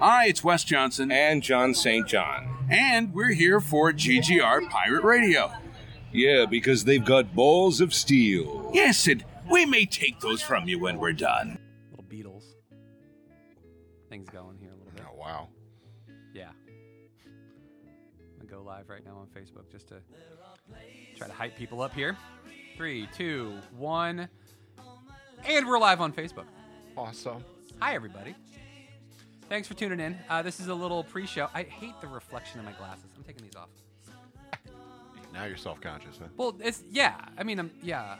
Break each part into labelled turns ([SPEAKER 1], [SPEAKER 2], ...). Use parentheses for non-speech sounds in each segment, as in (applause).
[SPEAKER 1] Hi, it's Wes Johnson,
[SPEAKER 2] and John St. John.
[SPEAKER 1] and we're here for GGR Pirate Radio.
[SPEAKER 2] Yeah, because they've got balls of steel.
[SPEAKER 1] Yes, and we may take those from you when we're done.
[SPEAKER 3] Little Beatles. Things going here a little bit.
[SPEAKER 2] Oh, wow.
[SPEAKER 3] Yeah. I'm gonna go live right now on Facebook just to try to hype people up here. Three, two, one. And we're live on Facebook.
[SPEAKER 2] Awesome.
[SPEAKER 3] Hi, everybody. Thanks for tuning in. Uh, this is a little pre show. I hate the reflection of my glasses. I'm taking these off.
[SPEAKER 2] Now you're self conscious, huh?
[SPEAKER 3] Well, it's, yeah. I mean, I'm, yeah.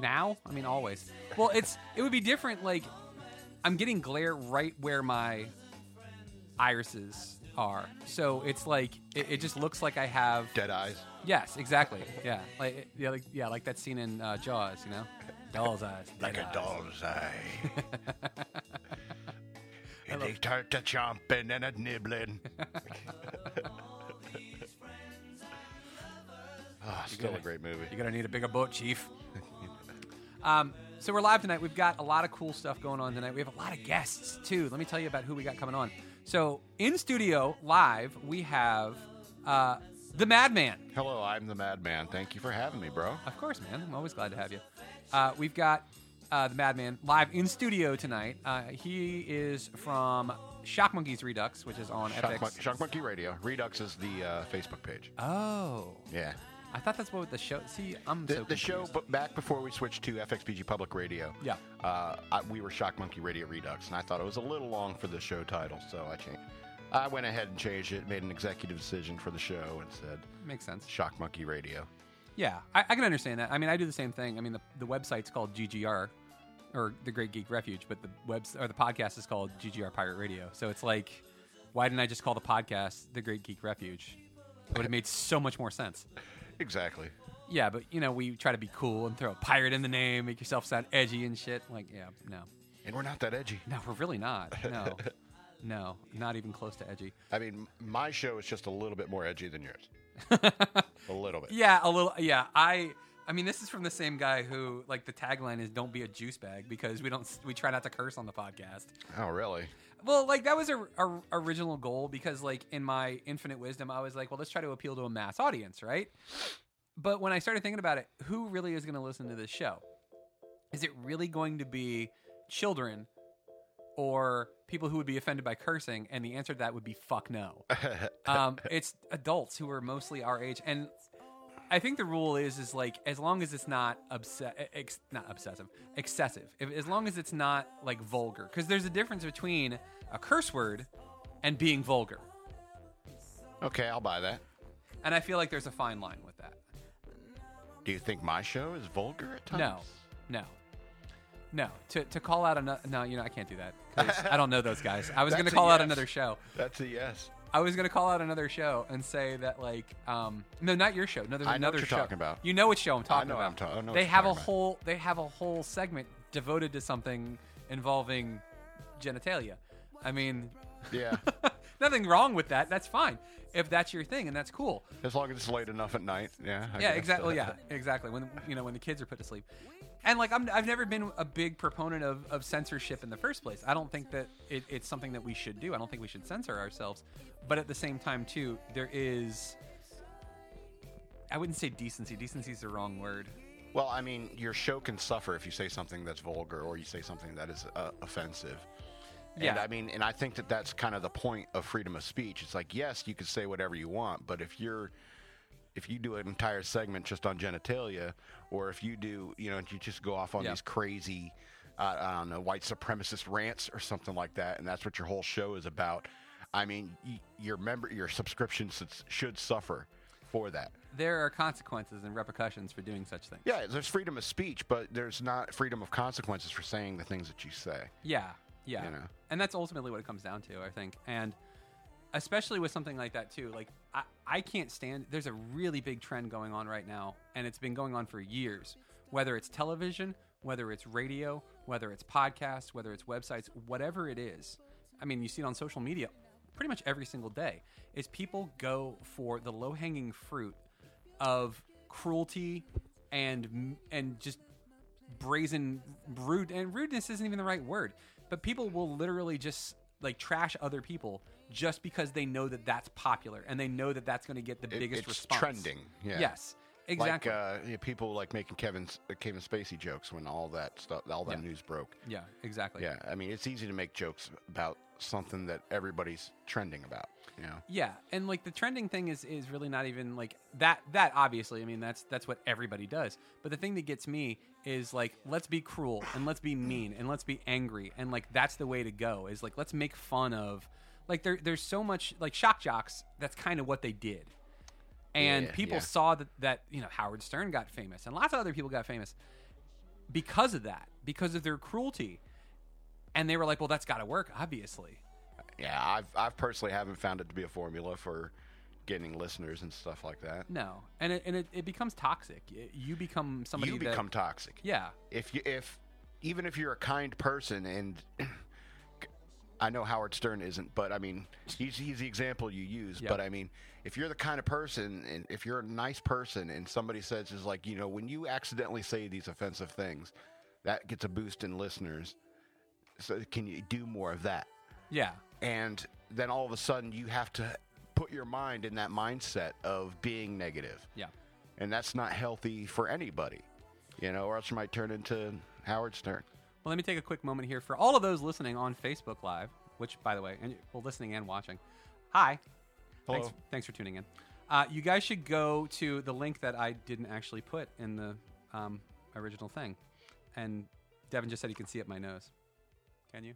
[SPEAKER 3] Now? I mean, always. Well, it's, it would be different. Like, I'm getting glare right where my irises are. So it's like, it, it just looks like I have.
[SPEAKER 2] Dead eyes.
[SPEAKER 3] Yes, exactly. Yeah, like yeah, like, yeah, like that scene in uh, Jaws. You know, doll's eyes.
[SPEAKER 2] Like
[SPEAKER 3] dead
[SPEAKER 2] a
[SPEAKER 3] eyes.
[SPEAKER 2] doll's eye. (laughs) and they start to chomping and a nibbling. (laughs) Ah, still
[SPEAKER 3] gonna-
[SPEAKER 2] a great movie.
[SPEAKER 3] You're gonna need a bigger boat, Chief. (laughs) um, so we're live tonight. We've got a lot of cool stuff going on tonight. We have a lot of guests too. Let me tell you about who we got coming on. So in studio live, we have uh, the Madman.
[SPEAKER 2] Hello, I'm the Madman. Thank you for having me, bro.
[SPEAKER 3] Of course, man. I'm always glad to have you. Uh, we've got uh, the Madman live in studio tonight. Uh, he is from Shock Monkeys Redux, which is on
[SPEAKER 2] Shock,
[SPEAKER 3] FX.
[SPEAKER 2] Mon- Shock Monkey Radio. Redux is the uh, Facebook page.
[SPEAKER 3] oh,
[SPEAKER 2] Yeah.
[SPEAKER 3] I thought that's what the show. See, I'm
[SPEAKER 2] The,
[SPEAKER 3] so
[SPEAKER 2] the show,
[SPEAKER 3] confused.
[SPEAKER 2] but back before we switched to FXBG Public Radio,
[SPEAKER 3] Yeah.
[SPEAKER 2] uh, I, we were Shock Monkey Radio Redux, and I thought it was a little long for the show title, so I changed. I went ahead and changed it, made an executive decision for the show, and said
[SPEAKER 3] makes sense.
[SPEAKER 2] Shock Monkey Radio.
[SPEAKER 3] Yeah, I, I can understand that. I mean, I do the same thing. I mean, the, the website's called GGR, or the Great Geek Refuge, but the webs or the podcast is called GGR Pirate Radio. So it's like, why didn't I just call the podcast the Great Geek Refuge? It would have made so much more sense.
[SPEAKER 2] Exactly.
[SPEAKER 3] Yeah, but you know, we try to be cool and throw a pirate in the name, make yourself sound edgy and shit. Like, yeah, no,
[SPEAKER 2] And we're not that edgy.
[SPEAKER 3] no, we're really not. No, (laughs) no, not even close to edgy.
[SPEAKER 2] I mean, my show is just a little bit more edgy than yours. (laughs) a little bit.
[SPEAKER 3] Yeah, a little. Yeah, I. I mean, this is from the same guy who, like, the tagline is "Don't be a juice bag" because we don't. We try not to curse on the podcast.
[SPEAKER 2] Oh, really?
[SPEAKER 3] Well, like that was a, a original goal because, like, in my infinite wisdom, I was like, well, let's try to appeal to a mass audience, right? But when I started thinking about it, who really is going to listen to this show? Is it really going to be children or people who would be offended by cursing? And the answer to that would be fuck no. (laughs) um, it's adults who are mostly our age, and I think the rule is is like as long as it's not obs- ex- not obsessive, excessive. If, as long as it's not like vulgar, because there's a difference between a curse word and being vulgar,
[SPEAKER 2] okay, I'll buy that.
[SPEAKER 3] and I feel like there's a fine line with that.
[SPEAKER 2] Do you think my show is vulgar at times?
[SPEAKER 3] No, no, no. To to call out another no, you know I can't do that 'cause I don't know those guys. I was going to
[SPEAKER 2] a
[SPEAKER 3] call out
[SPEAKER 2] yes.
[SPEAKER 3] another show.
[SPEAKER 2] That's a yes.
[SPEAKER 3] I was gonna call out another show and say that like um no not your show no there's
[SPEAKER 2] I know
[SPEAKER 3] another
[SPEAKER 2] what you're
[SPEAKER 3] show
[SPEAKER 2] talking about.
[SPEAKER 3] you know what show I'm talking
[SPEAKER 2] know what
[SPEAKER 3] about
[SPEAKER 2] I'm ta- I know what
[SPEAKER 3] they
[SPEAKER 2] you're
[SPEAKER 3] have a
[SPEAKER 2] talking about.
[SPEAKER 3] whole they have a whole segment devoted to something involving genitalia I mean
[SPEAKER 2] Yeah. (laughs)
[SPEAKER 3] nothing wrong with that that's fine if that's your thing and that's cool
[SPEAKER 2] as long as it's late enough at night. Yeah. I
[SPEAKER 3] yeah
[SPEAKER 2] guess.
[SPEAKER 3] exactly yeah exactly when you know when the kids are put to sleep and like I'm, I've never been a big proponent of, of censorship in the first place I don't think that it, it's something that we should do I don't think we should censor ourselves but at the same time too there is I wouldn't say decency decency is the wrong word
[SPEAKER 2] Well, I mean, your show can suffer if you say something that's vulgar or you say something that is uh, offensive. And
[SPEAKER 3] Yeah.
[SPEAKER 2] I mean, and I think that that's kind of the point of freedom of speech. It's like, yes, you can say whatever you want, but if you're if you do an entire segment just on genitalia, or if you do, you know, you just go off on
[SPEAKER 3] Yeah.
[SPEAKER 2] these crazy, uh, I don't know, white supremacist rants or something like that, and that's what your whole show is about. I mean, y- your member, your subscription should suffer for that.
[SPEAKER 3] there are consequences and repercussions for doing such things
[SPEAKER 2] Yeah, there's freedom of speech, but there's not freedom of consequences for saying the things that you say.
[SPEAKER 3] Yeah, yeah.
[SPEAKER 2] You know.
[SPEAKER 3] And that's ultimately what it comes down to, I think. And especially with something like that too. Like I, I can't stand there's a really big trend going on right now, and it's been going on for years. Whether it's television, whether it's radio, whether it's podcasts, whether it's websites, whatever it is. I mean, you see it on social media pretty much every single day. Is people go for the low hanging fruit of cruelty and and just brazen rude and rudeness isn't even the right word but people will literally just like trash other people just because they know that that's popular and they know that that's going to get the
[SPEAKER 2] It-
[SPEAKER 3] biggest
[SPEAKER 2] it's
[SPEAKER 3] response.
[SPEAKER 2] trending. Yeah.
[SPEAKER 3] Yes, exactly.
[SPEAKER 2] Like uh, yeah, people like making Kevin's uh, Kevin Spacey jokes when all that stuff, all that
[SPEAKER 3] Yeah.
[SPEAKER 2] news broke.
[SPEAKER 3] yeah, exactly.
[SPEAKER 2] Yeah, I mean, it's easy to make jokes about something that everybody's trending about. You know,
[SPEAKER 3] Yeah, and like the trending thing is is really not even like that. That obviously, I mean, that's that's what everybody does. But the thing that gets me is like, let's be cruel and let's be mean and let's be angry and like that's the way to go. Is like let's make fun of like there there's so much like shock jocks. That's kind of what they did, and
[SPEAKER 2] Yeah,
[SPEAKER 3] people
[SPEAKER 2] yeah.
[SPEAKER 3] saw that that you know Howard Stern got famous and lots of other people got famous because of that because of their cruelty, and they were like, well, that's got to work, obviously.
[SPEAKER 2] yeah, I've I've personally haven't found it to be a formula for getting listeners and stuff like that.
[SPEAKER 3] No, and it and it, it becomes toxic. You become somebody
[SPEAKER 2] you
[SPEAKER 3] that-
[SPEAKER 2] become toxic.
[SPEAKER 3] yeah,
[SPEAKER 2] If you if even if you're a kind person and (clears throat) I know Howard Stern isn't, but I mean he's he's the example you use.
[SPEAKER 3] Yeah.
[SPEAKER 2] But I mean, if you're the kind of person and if you're a nice person and somebody says is like you know when you accidentally say these offensive things, that gets a boost in listeners. So can you do more of that?
[SPEAKER 3] yeah,
[SPEAKER 2] and then all of a sudden you have to your mind in that mindset of being negative
[SPEAKER 3] yeah.
[SPEAKER 2] and that's not healthy for anybody you know or else you might turn into howard stern
[SPEAKER 3] Well, let me take a quick moment here for all of those listening on Facebook Live, which, by the way, and well, listening and watching. Hi,
[SPEAKER 2] Hello.
[SPEAKER 3] Thanks, thanks for tuning in. Uh, you guys should go to the link that I didn't actually put in the um, original thing, and Devin just said he can see up my nose. Can you?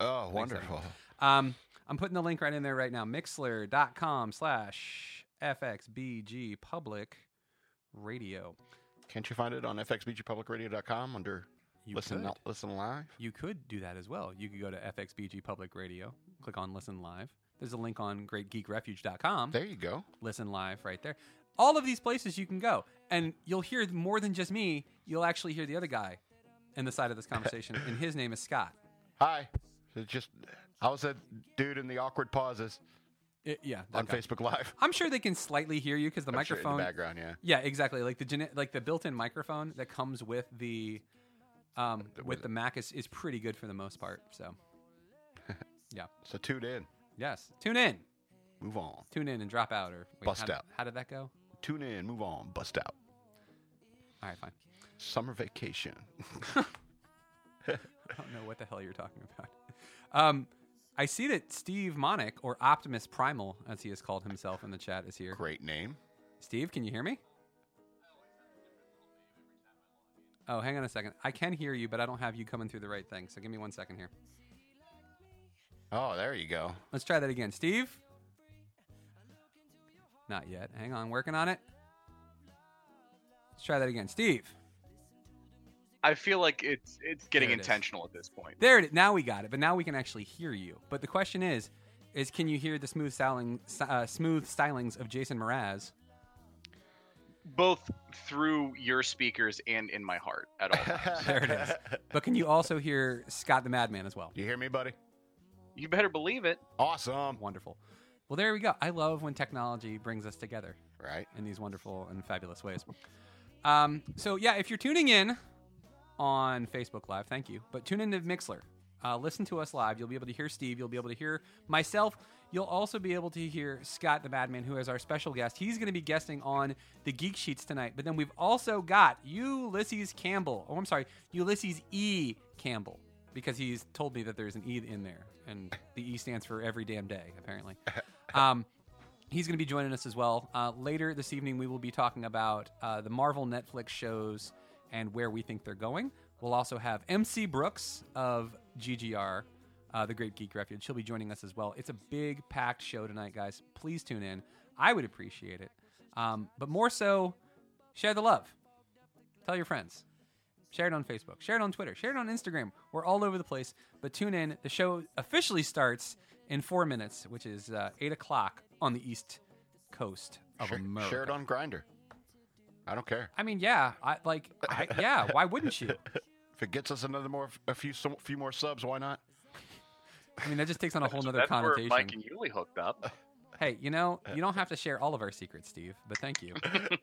[SPEAKER 2] oh
[SPEAKER 3] Thanks,
[SPEAKER 2] wonderful
[SPEAKER 3] Um, I'm putting the link right in there right now. Mixlr.com slash FXBG Public Radio.
[SPEAKER 2] can't you find it on fxbgpublicradio.com under
[SPEAKER 3] You
[SPEAKER 2] listen
[SPEAKER 3] could.
[SPEAKER 2] listen live
[SPEAKER 3] You could do that as well. You could go to FXBG Public Radio, click on Listen Live. There's a link on GreatGeekRefuge.com.
[SPEAKER 2] there you go
[SPEAKER 3] Listen Live right there. All of these places you can go, and you'll hear more than just me. You'll actually hear the other guy in the side of this conversation, and his name is Scott.
[SPEAKER 2] hi it's just i was that dude in the awkward pauses
[SPEAKER 3] It- yeah,
[SPEAKER 2] on
[SPEAKER 3] guy.
[SPEAKER 2] facebook live
[SPEAKER 3] I'm sure they can slightly hear you because the
[SPEAKER 2] I'm sure in
[SPEAKER 3] microphone.
[SPEAKER 2] the background yeah
[SPEAKER 3] Yeah, exactly. Like the gene- like the built-in microphone that comes with the um, with
[SPEAKER 2] with
[SPEAKER 3] the Mac is, is pretty good for the most part. So, (laughs) yeah.
[SPEAKER 2] so tune in
[SPEAKER 3] Yes. Tune in.
[SPEAKER 2] move on
[SPEAKER 3] Tune in and drop out or wait,
[SPEAKER 2] Bust
[SPEAKER 3] how
[SPEAKER 2] out.
[SPEAKER 3] How did that go?
[SPEAKER 2] tune in move on bust out
[SPEAKER 3] All right, fine.
[SPEAKER 2] summer vacation (laughs)
[SPEAKER 3] I don't know what the hell you're talking about. Um, I see that Steve Monick, or Optimus Primal, as he has called himself in the chat, is here.
[SPEAKER 2] great name
[SPEAKER 3] Steve, can you hear me? Oh, hang on a second. I can hear you, but I don't have you coming through the right thing. So give me one second here.
[SPEAKER 2] oh there you go
[SPEAKER 3] Let's try that again. Steve? Not yet. Hang on, working on it. Let's try that again. Steve.
[SPEAKER 4] I feel like it's it's getting
[SPEAKER 3] There it is.
[SPEAKER 4] intentional at this point.
[SPEAKER 3] There it is. Now we got it, but now we can actually hear you. But the question is, is can you hear the smooth styling, uh, smooth stylings of Jason Mraz?
[SPEAKER 4] Both through your speakers and in my heart at all times. (laughs)
[SPEAKER 3] There it is. But can you also hear Scott the Madman as well?
[SPEAKER 2] you hear me buddy
[SPEAKER 4] you better believe it.
[SPEAKER 2] awesome
[SPEAKER 3] Wonderful. Well, there we go. I love when technology brings us together
[SPEAKER 2] right
[SPEAKER 3] in these wonderful and fabulous ways. Um, so yeah, if you're tuning in on Facebook Live, thank you. But tune into Mixlr. Uh, listen to us live. You'll be able to hear Steve. You'll be able to hear myself. You'll also be able to hear Scott the Madman, who is our special guest. He's going to be guesting on the Geek Sheets tonight. But then we've also got Ulysses Campbell. Oh, I'm sorry, Ulysses E. Campbell, because he's told me that there's an E in there, and the E stands for every damn day, apparently. (laughs) Um, He's going to be joining us as well. Uh, later this evening, we will be talking about uh, the Marvel Netflix shows and where we think they're going. We'll also have MC Brooks of GGR, uh, the Great Geek Refuge. She'll be joining us as well. It's a big, packed show tonight, guys. Please tune in. I would appreciate it. Um, but more so, share the love. Tell your friends. Share it on Facebook. Share it on Twitter. Share it on Instagram. We're all over the place. But tune in. The show officially starts in four minutes, which is uh, 8 o'clock on the East Coast of
[SPEAKER 2] Share,
[SPEAKER 3] America.
[SPEAKER 2] share it on Grindr. I don't care.
[SPEAKER 3] I mean, yeah, I like, I, yeah. (laughs) Why wouldn't you?
[SPEAKER 2] If it gets us another more, a few, some, few more subs, why not?
[SPEAKER 3] I mean, that just takes on a whole nother
[SPEAKER 4] That's where
[SPEAKER 3] connotation.
[SPEAKER 4] Mike and Yuli hooked up. (laughs)
[SPEAKER 3] Hey, you know, you don't have to share all of our secrets, Steve, but thank you. (laughs) all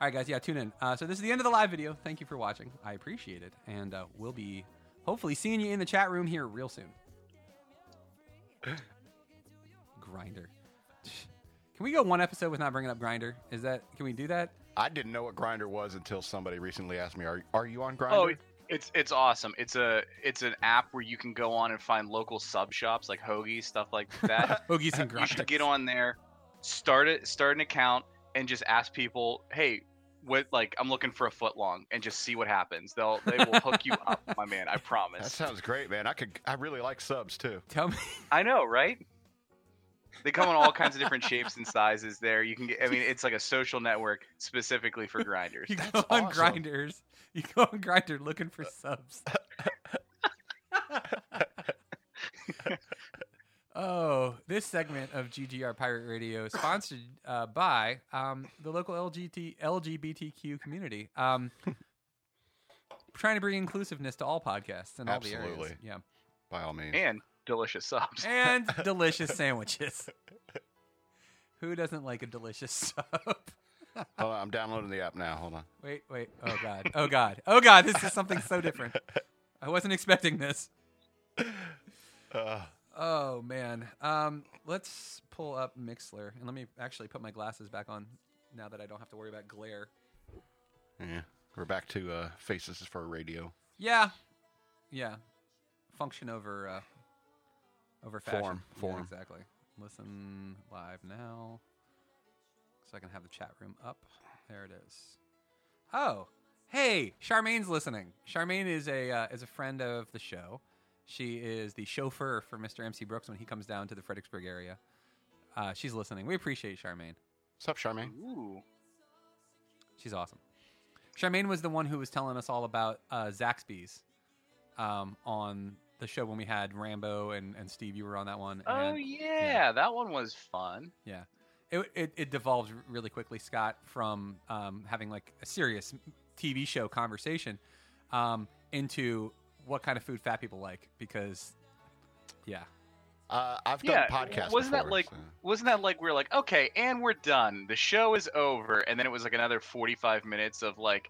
[SPEAKER 3] right, guys, yeah, tune in. Uh, so this is the end of the live video. Thank you for watching. I appreciate it, and uh, we'll be hopefully seeing you in the chat room here real soon. Grindr. Can we go one episode with not bringing up Grindr? Is that? Can we do that?
[SPEAKER 2] I didn't know what Grindr was until somebody recently asked me, "Are are you on Grindr?"
[SPEAKER 4] Oh, it's it's awesome. It's a it's an app where you can go on and find local sub shops like hoagies, stuff like (laughs) that.
[SPEAKER 3] Hoagies and
[SPEAKER 4] you should get on there, start it, start an account, and just ask people, hey, what like I'm looking for a foot long, and just see what happens. They'll they will hook you up, my man. I (laughs) promise.
[SPEAKER 2] that sounds great, man. I could. I really like subs too.
[SPEAKER 3] Tell me.
[SPEAKER 4] I know, right? They come in all kinds of different shapes and sizes. There, you can get. I mean, it's like a social network specifically for grinders.
[SPEAKER 3] You go on
[SPEAKER 2] awesome.
[SPEAKER 3] Grinders. You go on Grindr looking for subs. oh, this segment of GGR Pirate Radio is sponsored uh, by um, the local LGBT, LGBTQ community. Um, trying to bring inclusiveness to all podcasts and all the areas.
[SPEAKER 2] Absolutely.
[SPEAKER 3] Yeah.
[SPEAKER 2] By all means.
[SPEAKER 4] and delicious subs.
[SPEAKER 3] And (laughs) delicious sandwiches. Who doesn't like a delicious sub?
[SPEAKER 2] Hold on, I'm downloading the app now. Hold on.
[SPEAKER 3] Wait, wait. Oh god. Oh god. Oh god. This is something so different. I wasn't expecting this.
[SPEAKER 2] Uh,
[SPEAKER 3] Oh man. Um, let's pull up Mixlr and let me actually put my glasses back on now that I don't have to worry about glare.
[SPEAKER 2] yeah, we're back to uh, faces for radio.
[SPEAKER 3] Yeah. Yeah. Function over uh over fashion.
[SPEAKER 2] Form,
[SPEAKER 3] Yeah,
[SPEAKER 2] form.
[SPEAKER 3] exactly. Listen live now. So I can have the chat room up. There it is. Oh, hey, Charmaine's listening. Charmaine is a uh, is a friend of the show. She is the chauffeur for Mr. MC Brooks when he comes down to the Fredericksburg area. Uh, she's listening. We appreciate Charmaine.
[SPEAKER 2] What's up, Charmaine?
[SPEAKER 4] Ooh.
[SPEAKER 3] She's awesome. Charmaine was the one who was telling us all about uh, Zaxby's um, on the show when we had Rambo and, and Steve. You were on that one.
[SPEAKER 4] Oh
[SPEAKER 3] and,
[SPEAKER 4] yeah, that one was fun.
[SPEAKER 3] yeah. It, it, it devolved really quickly, Scott, from um, having like a serious TV show conversation um, into what kind of food fat people like because, yeah.
[SPEAKER 2] Uh, I've done
[SPEAKER 4] Yeah,
[SPEAKER 2] podcasts.
[SPEAKER 4] wasn't that like
[SPEAKER 2] so-
[SPEAKER 4] wasn't that like we are like okay, and we're done. The show is over, and then it was like another forty five minutes of like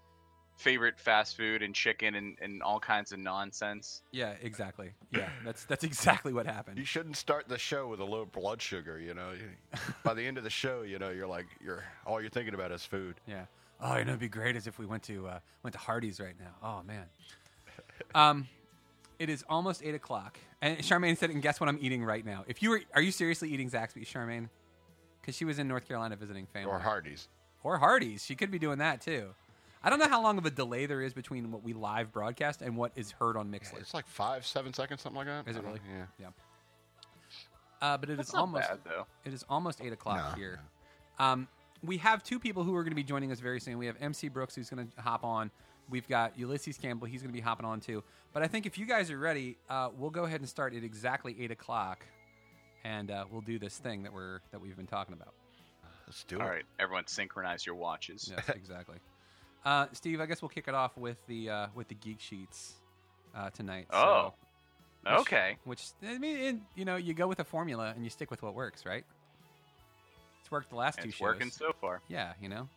[SPEAKER 4] favorite fast food and chicken and, and all kinds of nonsense.
[SPEAKER 3] Yeah, exactly. Yeah, that's that's (laughs) exactly what happened.
[SPEAKER 2] You shouldn't start the show with a low blood sugar. You know, by the end of the show, you know, you're like you're all you're thinking about is food.
[SPEAKER 3] Yeah. Oh, you know, it'd be great as if we went to uh, went to Hardee's right now. Oh man. Um, it is almost eight o'clock, and Charmaine said, "And guess what I'm eating right now? If you were, are you seriously eating Zaxby's, Charmaine? Because she was in North Carolina visiting family,
[SPEAKER 2] Or Hardee's.
[SPEAKER 3] or Hardee's. She could be doing that too. I don't know how long of a delay there is between what we live broadcast and what is heard on Mixlr.
[SPEAKER 2] It's like five, seven seconds, something like that.
[SPEAKER 3] Is it
[SPEAKER 2] don't-
[SPEAKER 3] really?
[SPEAKER 2] Yeah.
[SPEAKER 3] Uh, but it is
[SPEAKER 4] That's not
[SPEAKER 3] almost
[SPEAKER 4] bad though.
[SPEAKER 3] It is almost eight o'clock
[SPEAKER 2] No,
[SPEAKER 3] here. Um, we have two people who are going to be joining us very soon. We have MC Brooks who's going to hop on. We've got Ulysses Campbell. He's going to be hopping on too. But I think if you guys are ready, uh, we'll go ahead and start at exactly eight o'clock, and uh, we'll do this thing that we're that we've been talking about.
[SPEAKER 2] Let's do it.
[SPEAKER 4] All right, everyone, synchronize your watches.
[SPEAKER 3] Yes, (laughs) exactly. Uh, Steve, I guess we'll kick it off with the uh, with the geek sheets uh, tonight.
[SPEAKER 4] Oh,
[SPEAKER 3] So, which-
[SPEAKER 4] Okay.
[SPEAKER 3] Which I mean, it- you know, you go with a formula and you stick with what works, right? It's worked the last two
[SPEAKER 4] It's
[SPEAKER 3] shows.
[SPEAKER 4] working so far.
[SPEAKER 3] Yeah, you know.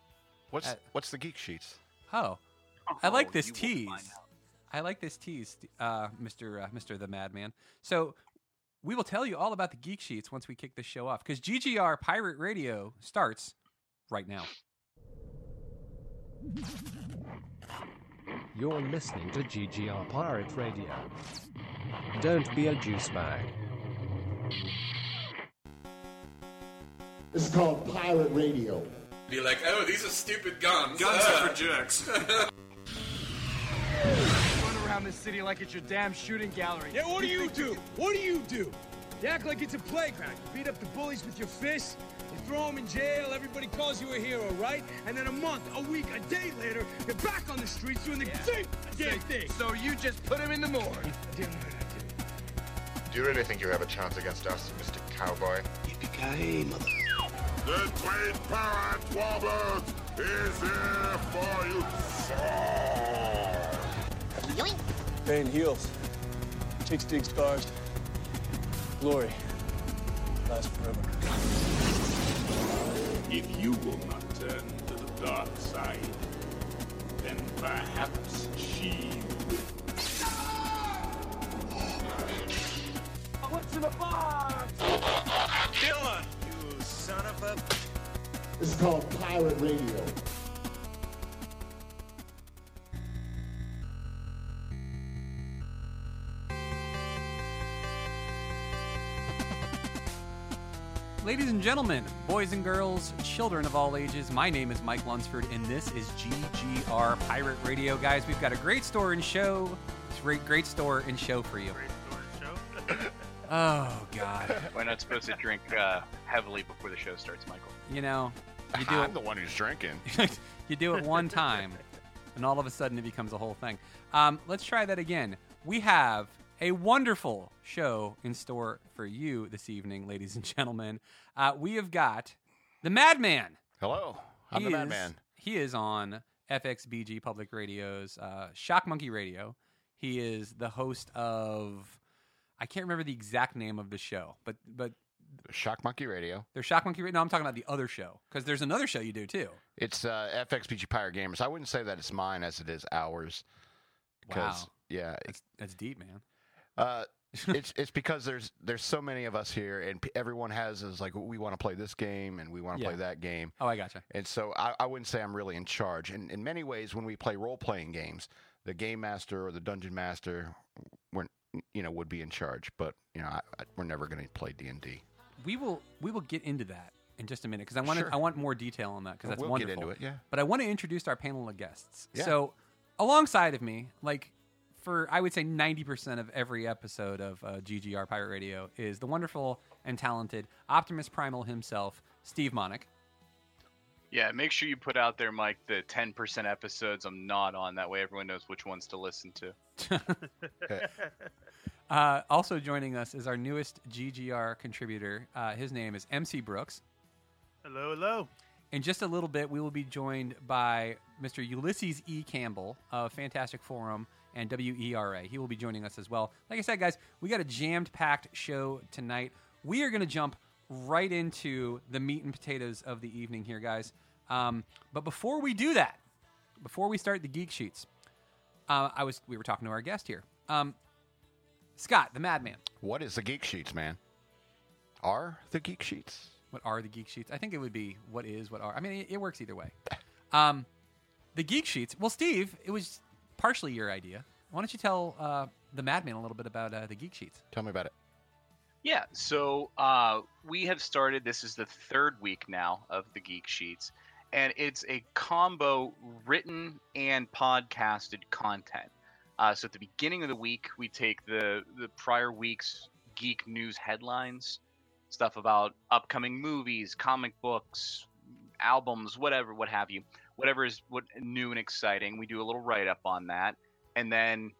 [SPEAKER 2] What's
[SPEAKER 3] Uh,
[SPEAKER 2] what's the geek sheets?
[SPEAKER 3] Oh, I (laughs) like
[SPEAKER 4] Oh,
[SPEAKER 3] this tease. I like this tease, uh, Mister uh, Mister the Madman. So we will tell you all about the geek sheets once we kick this show off because GGR Pirate Radio starts right now.
[SPEAKER 5] You're listening to GGR Pirate Radio. Don't be a juice bag.
[SPEAKER 6] This is called pirate radio.
[SPEAKER 7] Be like, oh, these are stupid guns.
[SPEAKER 8] Guns
[SPEAKER 7] Uh,
[SPEAKER 8] are for jerks. (laughs)
[SPEAKER 9] Run around this city like it's your damn shooting gallery.
[SPEAKER 10] Yeah, what do you do? What do you do? You act like it's a playground. You beat up the bullies with your fists. You throw them in jail. Everybody calls you a hero, right? And then a month, a week, a day later, you're back on the streets doing the same damn thing.
[SPEAKER 9] So you just put him in the morgue.
[SPEAKER 10] Damn right I did.
[SPEAKER 11] Do you really think you have a chance against us, Mr. Cowboy?
[SPEAKER 8] He became the Twin Pirate Wobblers is here for you, sir.
[SPEAKER 10] Pain heals. Chicks dig scars. Glory lasts forever.
[SPEAKER 8] If you will not turn to the dark side, then perhaps she will.
[SPEAKER 10] What's in the box?
[SPEAKER 6] Dylan! You son of a... This is called Pirate Radio.
[SPEAKER 3] Ladies and gentlemen, boys and girls, children of all ages, my name is Mike Lunsford, and this is GGR Pirate Radio. Guys, we've got a great store and show. It's great, great store and show for you. (coughs) (laughs) Oh, God.
[SPEAKER 4] We're not supposed to drink uh, heavily before the show starts, Michael.
[SPEAKER 3] You know, you (laughs) do
[SPEAKER 2] I'm
[SPEAKER 3] it,
[SPEAKER 2] the one who's drinking. (laughs)
[SPEAKER 3] you do it one time, and all of a sudden it becomes a whole thing. Um, let's try that again. We have a wonderful show in store for you this evening, ladies and gentlemen. Uh, we have got the Madman.
[SPEAKER 2] Hello, I'm
[SPEAKER 3] He
[SPEAKER 2] the
[SPEAKER 3] is-
[SPEAKER 2] Madman.
[SPEAKER 3] He is on FXBG Public Radio's uh, Shock Monkey Radio. He is the host of I can't remember the exact name of the show, but but
[SPEAKER 2] Shock Monkey Radio.
[SPEAKER 3] there's Shock Monkey Radio. No, I'm talking about the other show because there's another show you do too.
[SPEAKER 2] It's uh, FXBG Pirate Gamers. I wouldn't say that it's mine as it is ours.
[SPEAKER 3] Wow.
[SPEAKER 2] Yeah,
[SPEAKER 3] That's that's deep, man.
[SPEAKER 2] Uh, (laughs) it's it's because there's there's so many of us here, and p- everyone has is like we want to play this game and we want to
[SPEAKER 3] Yeah.
[SPEAKER 2] play that game,
[SPEAKER 3] Oh, I gotcha.
[SPEAKER 2] and so I, I wouldn't say I'm really in charge. And in many ways, when we play role playing games, the game master or the dungeon master, we're you know would be in charge. But you know I, I, we're never going to play D and D.
[SPEAKER 3] We will we will get into that in just a minute because I want
[SPEAKER 2] Sure.
[SPEAKER 3] I want more detail on that because that's
[SPEAKER 2] We'll get
[SPEAKER 3] wonderful.
[SPEAKER 2] into it, yeah.
[SPEAKER 3] But I want to introduce our panel of guests.
[SPEAKER 2] Yeah.
[SPEAKER 3] So alongside of me, like for I would say ninety percent of every episode of uh, GGR Pirate Radio is the wonderful and talented Optimus Primal himself, Steve Monick.
[SPEAKER 4] Yeah, make sure you put out there, Mike, the 10% episodes I'm not on. That way everyone knows which ones to listen to. (laughs) (laughs)
[SPEAKER 3] Uh, also joining us is our newest GGR contributor. Uh, his name is MC Brooks.
[SPEAKER 12] Hello, hello.
[SPEAKER 3] In just a little bit, we will be joined by Mr. Ulysses E. Campbell of Fantastic Forum and WERA. He will be joining us as well. Like I said, guys, we got a jammed packed show tonight. We are going to jump right into the meat and potatoes of the evening here, guys. Um, but before we do that, before we start the geek sheets, uh, I was we were talking to our guest here, um, Scott, the Madman.
[SPEAKER 2] What is the Geek Sheets, man? Are the Geek Sheets?
[SPEAKER 3] What are the geek sheets? I think it would be what is, what are. I mean, it, it works either way. Um, the geek sheets. Well, Steve, it was partially your idea. Why don't you tell uh, the Madman a little bit about uh, the geek sheets?
[SPEAKER 2] Tell me about it.
[SPEAKER 4] Yeah, so uh, we have started. This is the third week now of the Geek Sheets, and it's a combo written and podcasted content. Uh, so at the beginning of the week, we take the the prior week's geek news headlines, stuff about upcoming movies, comic books, albums, whatever, what have you, whatever is what new and exciting. We do a little write up on that, and then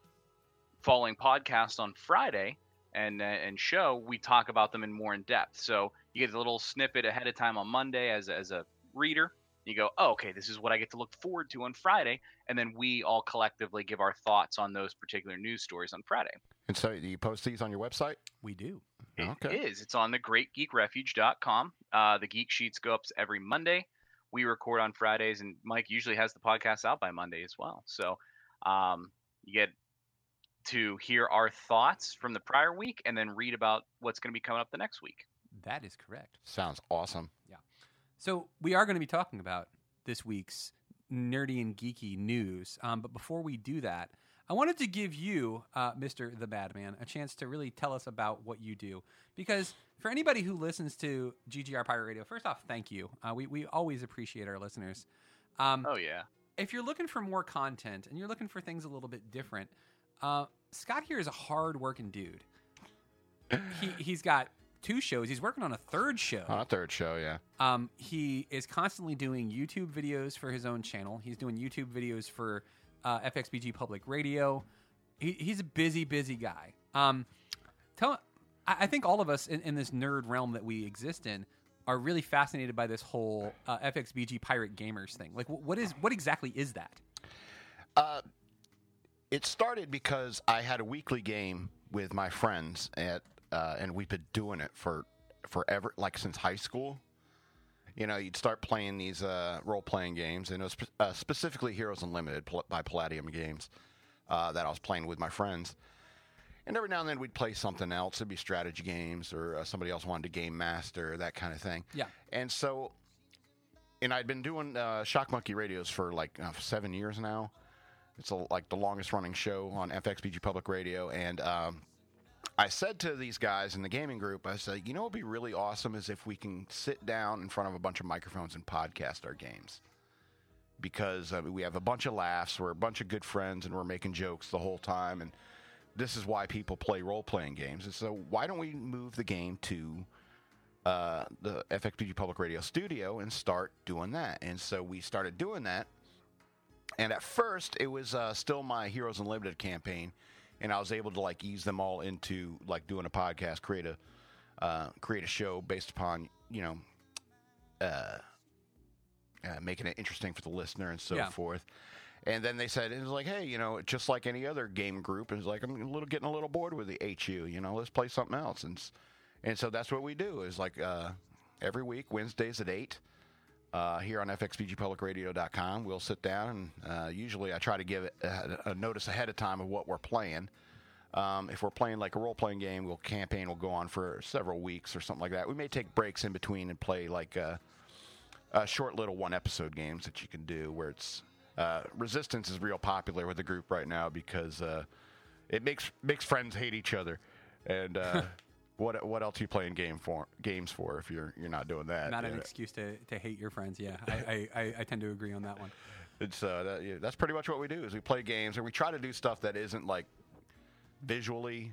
[SPEAKER 4] following podcast on Friday and uh, and show, we talk about them in more in depth. So you get a little snippet ahead of time on Monday as a, as a reader. You go, oh, okay, this is what I get to look forward to on Friday, and then we all collectively give our thoughts on those particular news stories on Friday.
[SPEAKER 2] And so do you post these on your website?
[SPEAKER 3] We do.
[SPEAKER 4] It
[SPEAKER 2] Okay.
[SPEAKER 4] is. It's on the greatgeekrefuge.com. Uh, the geek sheets go up every Monday. We record on Fridays, and Mike usually has the podcast out by Monday as well. So um, you get to hear our thoughts from the prior week and then read about what's going to be coming up the next week.
[SPEAKER 3] That is correct.
[SPEAKER 2] Sounds awesome.
[SPEAKER 3] Yeah. So we are going to be talking about this week's nerdy and geeky news. Um, but before we do that, I wanted to give you, uh, Mr. the Badman, a chance to really tell us about what you do. Because for anybody who listens to GGR Pirate Radio, first off, thank you. Uh, we, we always appreciate our listeners. Um,
[SPEAKER 4] Oh, yeah.
[SPEAKER 3] if you're looking for more content and you're looking for things a little bit different, uh, Scott here is a hard working dude. (sighs) he, he's got two shows. He's working on a third show.
[SPEAKER 2] On a third show, yeah.
[SPEAKER 3] Um, he is constantly doing YouTube videos for his own channel. He's doing YouTube videos for uh, FXBG Public Radio. He, he's a busy, busy guy. Um, tell, I, I think all of us in, in this nerd realm that we exist in are really fascinated by this whole uh, FXBG Pirate Gamers thing. Like, wh- what is what exactly is that?
[SPEAKER 2] Uh, it started because I had a weekly game with my friends at, uh, and we've been doing it for forever, like since high school. You know, you'd start playing these uh, role playing games, and it was uh, specifically Heroes Unlimited by Palladium Games uh, that I was playing with my friends. And every now and then we'd play something else. It'd be strategy games, or uh, somebody else wanted to game master, that kind of thing.
[SPEAKER 3] Yeah.
[SPEAKER 2] And so and I'd been doing uh, Shock Monkey radios for like uh, seven years now. It's a, like the longest running show on FXBG Public Radio, and um, I said to these guys in the gaming group, I said, you know, what would be really awesome is if we can sit down in front of a bunch of microphones and podcast our games. Because uh, we have a bunch of laughs, we're a bunch of good friends, and we're making jokes the whole time. And this is why people play role playing games. And so, why don't we move the game to uh, the FXBG Public Radio studio and start doing that? And so, we started doing that. And at first, it was uh, still my Heroes Unlimited campaign and I was able to like ease them all into like doing a podcast, create a uh, create a show based upon you know uh, uh, making it interesting for the listener and so
[SPEAKER 3] Yeah.
[SPEAKER 2] forth. And then they said it was like, hey, you know, just like any other game group, it's like I'm a little getting a little bored with the HU. You know, let's play something else. And and so that's what we do. Is like uh, every week Wednesdays at eight. Uh, here on fxbgpublicradio.com, we'll sit down and uh, usually I try to give a, a notice ahead of time of what we're playing. Um, if we're playing like a role playing game, we'll campaign will go on for several weeks or something like that. We may take breaks in between and play like uh, uh, short little one episode games that you can do where it's uh, resistance is real popular with the group right now because uh, it makes makes friends hate each other and uh, (laughs) what what else are you playing game for games for if you're you're not doing that
[SPEAKER 3] Not an excuse to, to hate your friends. Yeah, I, I, I, I tend to agree on that one. (laughs)
[SPEAKER 2] It's uh, that, yeah, that's pretty much what we do is we play games and we try to do stuff that isn't like visually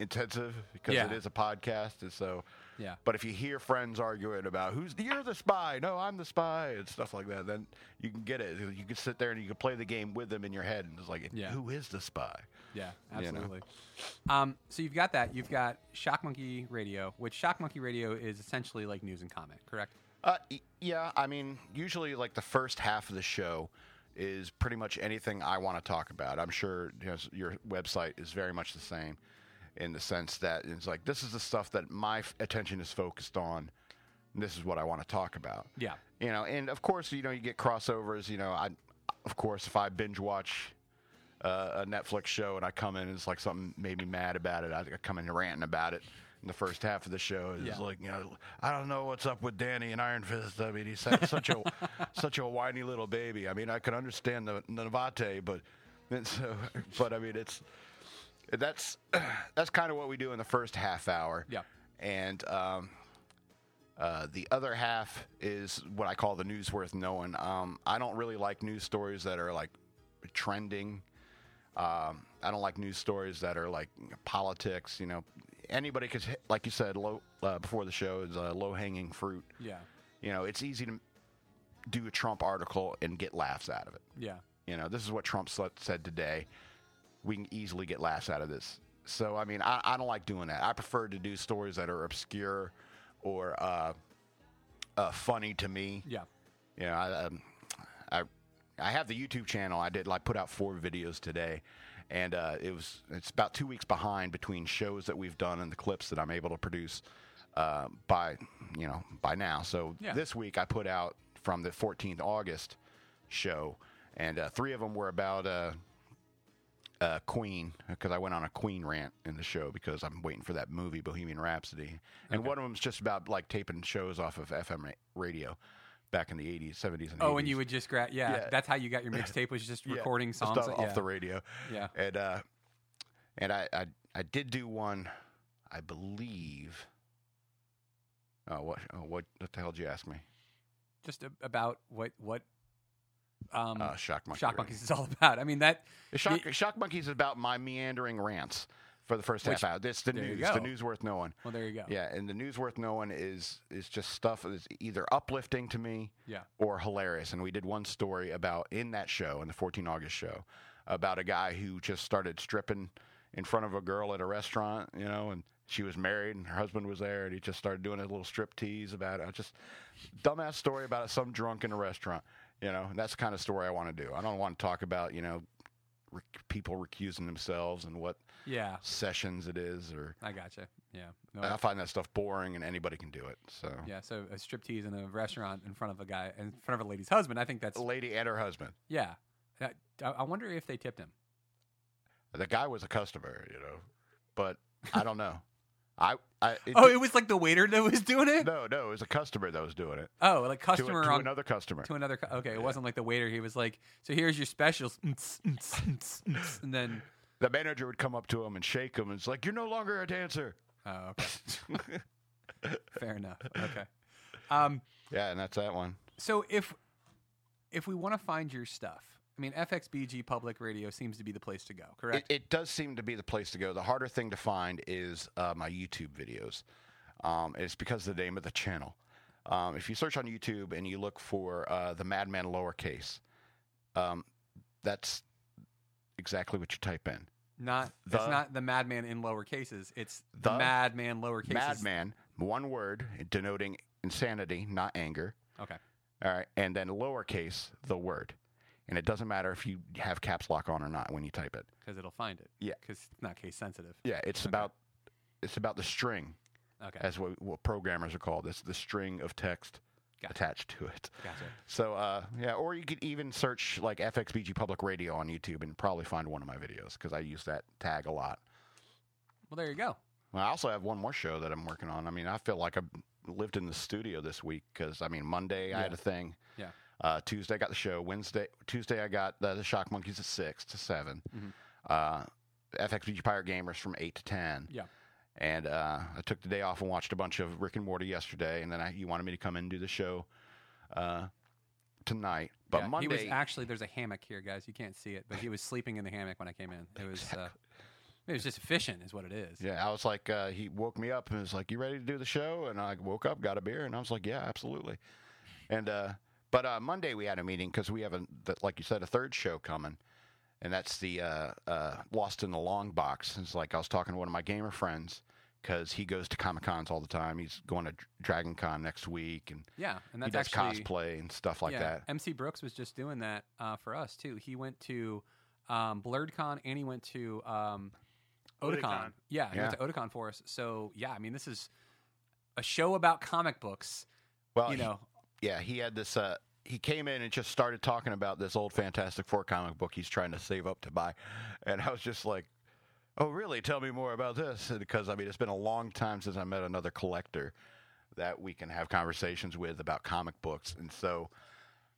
[SPEAKER 2] intensive because
[SPEAKER 3] Yeah.
[SPEAKER 2] it is a podcast and so
[SPEAKER 3] Yeah.
[SPEAKER 2] but if you hear friends arguing about who's the, you're the spy no i'm the spy and stuff like that then you can get it you can sit there and you can play the game with them in your head and it's like
[SPEAKER 3] Yeah.
[SPEAKER 2] who is the spy
[SPEAKER 3] Yeah,
[SPEAKER 2] You know?
[SPEAKER 3] absolutely. Um, so you've got that. You've got Shock Monkey Radio, which Shock Monkey Radio is essentially like news and comment, correct?
[SPEAKER 2] Uh, yeah, I mean, usually like the first half of the show is pretty much anything I want to talk about. I'm sure you know, your website is very much the same in the sense that it's like this is the stuff that my f- attention is focused on. And this is what I want to talk about.
[SPEAKER 3] Yeah.
[SPEAKER 2] You know, and of course, you know, you get crossovers. You know, I, of course, if I binge watch uh, a Netflix show and I come in and it's like something made me mad about it, I, I come in ranting about it. In the first half of the show, it's
[SPEAKER 3] Yeah.
[SPEAKER 2] like you know, I don't know what's up with Danny and Iron Fist. I mean, he's such such a (laughs) such a whiny little baby. I mean, I can understand the Navate, but and so, (laughs) but I mean, it's that's (clears throat) that's kind of what we do in the first half hour.
[SPEAKER 3] Yeah.
[SPEAKER 2] And um, uh, the other half is what I call the news worth knowing. Um, I don't really like news stories that are like trending. Um, I don't like news stories that are like politics. You know, anybody could, like you said, low uh, before the show is uh, low hanging fruit.
[SPEAKER 3] Yeah.
[SPEAKER 2] You know, it's easy to do a Trump article and get laughs out of it.
[SPEAKER 3] Yeah.
[SPEAKER 2] You know, this is what Trump said today. We can easily get laughs out of this. So, I mean, I, I don't like doing that. I prefer to do stories that are obscure or uh, uh, funny to me.
[SPEAKER 3] Yeah.
[SPEAKER 2] Know, I, um, I, I have the YouTube channel. I did like put out four videos today, and uh, it was it's about two weeks behind between shows that we've done and the clips that I'm able to produce uh, by you know by now. So
[SPEAKER 3] Yeah.
[SPEAKER 2] this week I put out from the 14th August show, and uh, three of them were about uh, Queen because I went on a Queen rant in the show because I'm waiting for that movie Bohemian Rhapsody, and one of them's just about like taping shows off of FM radio back in the 80s, 70s, and
[SPEAKER 3] Oh,
[SPEAKER 2] 80s.
[SPEAKER 3] and you would just grab. Yeah,
[SPEAKER 2] Yeah.
[SPEAKER 3] that's how you got your (laughs) mixtape was just recording
[SPEAKER 2] stuff
[SPEAKER 3] songs
[SPEAKER 2] off
[SPEAKER 3] yeah.
[SPEAKER 2] the radio.
[SPEAKER 3] Yeah.
[SPEAKER 2] and uh, and I, I I did do one, I believe. Oh, what oh, what what the hell did you ask me?
[SPEAKER 3] Just about what what um,
[SPEAKER 2] Uh, Shock Monkey
[SPEAKER 3] Shock Monkeys is all about. I mean that
[SPEAKER 2] Shock, Shock Monkeys is about my meandering rants for the first
[SPEAKER 3] Which-
[SPEAKER 2] half hour. It's the news, the news worth knowing.
[SPEAKER 3] Well, there you go.
[SPEAKER 2] Yeah, and the news worth knowing is is just stuff that's either uplifting to me,
[SPEAKER 3] Yeah.
[SPEAKER 2] or hilarious. And we did one story about in that show, in the 14 August show, about a guy who just started stripping in front of a girl at a restaurant, you know, and she was married and her husband was there, and he just started doing a little strip tease about it. Just dumbass story about some drunk in a restaurant, you know. And that's the kind of story I want to do. I don't want to talk about, you know, rec- people recusing themselves and what
[SPEAKER 3] Yeah.
[SPEAKER 2] sessions it is, or
[SPEAKER 3] I gotcha. Yeah. No,
[SPEAKER 2] I find that stuff boring, and anybody can do it. So
[SPEAKER 3] Yeah, so a striptease in a restaurant in front of a guy, in front of a lady's husband. I think that's
[SPEAKER 2] a lady and her husband.
[SPEAKER 3] yeah. I I wonder if they tipped him.
[SPEAKER 2] The guy was a customer, you know, but I don't know. I, I it,
[SPEAKER 3] Oh, it was like the waiter that was doing it.
[SPEAKER 2] no, no, it was a customer that was doing it.
[SPEAKER 3] Oh, like
[SPEAKER 2] To a-
[SPEAKER 3] customer
[SPEAKER 2] to,
[SPEAKER 3] on
[SPEAKER 2] another customer.
[SPEAKER 3] to another. cu- Okay, it wasn't like the waiter. He was like, "So here's your specials," (laughs) and then
[SPEAKER 2] the manager would come up to him and shake him, and it's like, "You're no longer a dancer."
[SPEAKER 3] oh, okay, (laughs) fair enough. Okay. Um,
[SPEAKER 2] Yeah, and that's that one.
[SPEAKER 3] so if if we want to find your stuff, I mean, FXBG Public Radio seems to be the place to go.
[SPEAKER 2] It,
[SPEAKER 3] Correct.
[SPEAKER 2] it does seem to be the place to go. The harder thing to find is uh, my YouTube videos. Um, it's because of the name of the channel. Um, if you search on YouTube and you look for uh, the Madman lowercase, um, that's exactly what you type in.
[SPEAKER 3] not
[SPEAKER 2] the-
[SPEAKER 3] it's not the Madman in lower cases. It's
[SPEAKER 2] The
[SPEAKER 3] Madman lower cases.
[SPEAKER 2] Madman, one word denoting insanity, not anger.
[SPEAKER 3] Okay.
[SPEAKER 2] All right, and then lowercase the word, and it doesn't matter if you have caps lock on or not when you type it.
[SPEAKER 3] Because it'll find it.
[SPEAKER 2] Yeah.
[SPEAKER 3] Because it's not case sensitive.
[SPEAKER 2] Yeah, it's
[SPEAKER 3] Okay.
[SPEAKER 2] about it's about the string,
[SPEAKER 3] Okay.
[SPEAKER 2] as what, what programmers are called. It's the string of text
[SPEAKER 3] Gotcha.
[SPEAKER 2] attached to it.
[SPEAKER 3] Gotcha.
[SPEAKER 2] So uh, yeah, or you could even search like FXBG Public Radio on YouTube and probably find one of my videos because I use that tag a lot.
[SPEAKER 3] Well, there you go.
[SPEAKER 2] Well, I also have one more show that I'm working on. I mean, I feel like I lived in the studio this week because I mean, Monday I had a thing.
[SPEAKER 3] Yeah.
[SPEAKER 2] Uh, Tuesday I got the show. Wednesday, Tuesday I got the, the Shock Monkeys at six to 7
[SPEAKER 3] Mhm.
[SPEAKER 2] Uh, FXBG Pirate Gamers from eight to ten.
[SPEAKER 3] Yeah.
[SPEAKER 2] And uh, I took the day off and watched a bunch of Rick and Morty yesterday, and then I, you wanted me to come in and do the show uh, tonight. But
[SPEAKER 3] Yeah,
[SPEAKER 2] Monday,
[SPEAKER 3] he was actually there's a hammock here, guys. You can't see it, but he was sleeping in the hammock when I came in. It was uh, it was just efficient, is what it is.
[SPEAKER 2] Yeah, I was like, uh, he woke me up and was like, "You ready to do the show?" And I woke up, got a beer, and I was like, "Yeah, absolutely." And uh, but uh, Monday we had a meeting because we have a, like you said, a third show coming, and that's the uh, uh, Lost in the Long Box. It's like I was talking to one of my gamer friends because he goes to Comic Cons all the time. He's going to Dragon Con next week, and
[SPEAKER 3] Yeah, and
[SPEAKER 2] he does
[SPEAKER 3] actually
[SPEAKER 2] cosplay and stuff like
[SPEAKER 3] yeah,
[SPEAKER 2] that.
[SPEAKER 3] MC Brooks was just doing that uh, for us too. He went to um, BlerdCon and he went to um, Otakon.
[SPEAKER 12] Otakon.
[SPEAKER 3] Yeah, he went to Otakon for us. So yeah, I mean, this is a show about comic books.
[SPEAKER 2] Well,
[SPEAKER 3] you
[SPEAKER 2] he-
[SPEAKER 3] know,
[SPEAKER 2] yeah, he had this. Uh, he came in and just started talking about this old Fantastic Four comic book he's trying to save up to buy, and I was just like, "Oh, really? Tell me more about this." Because I mean, it's been a long time since I met another collector that we can have conversations with about comic books, and so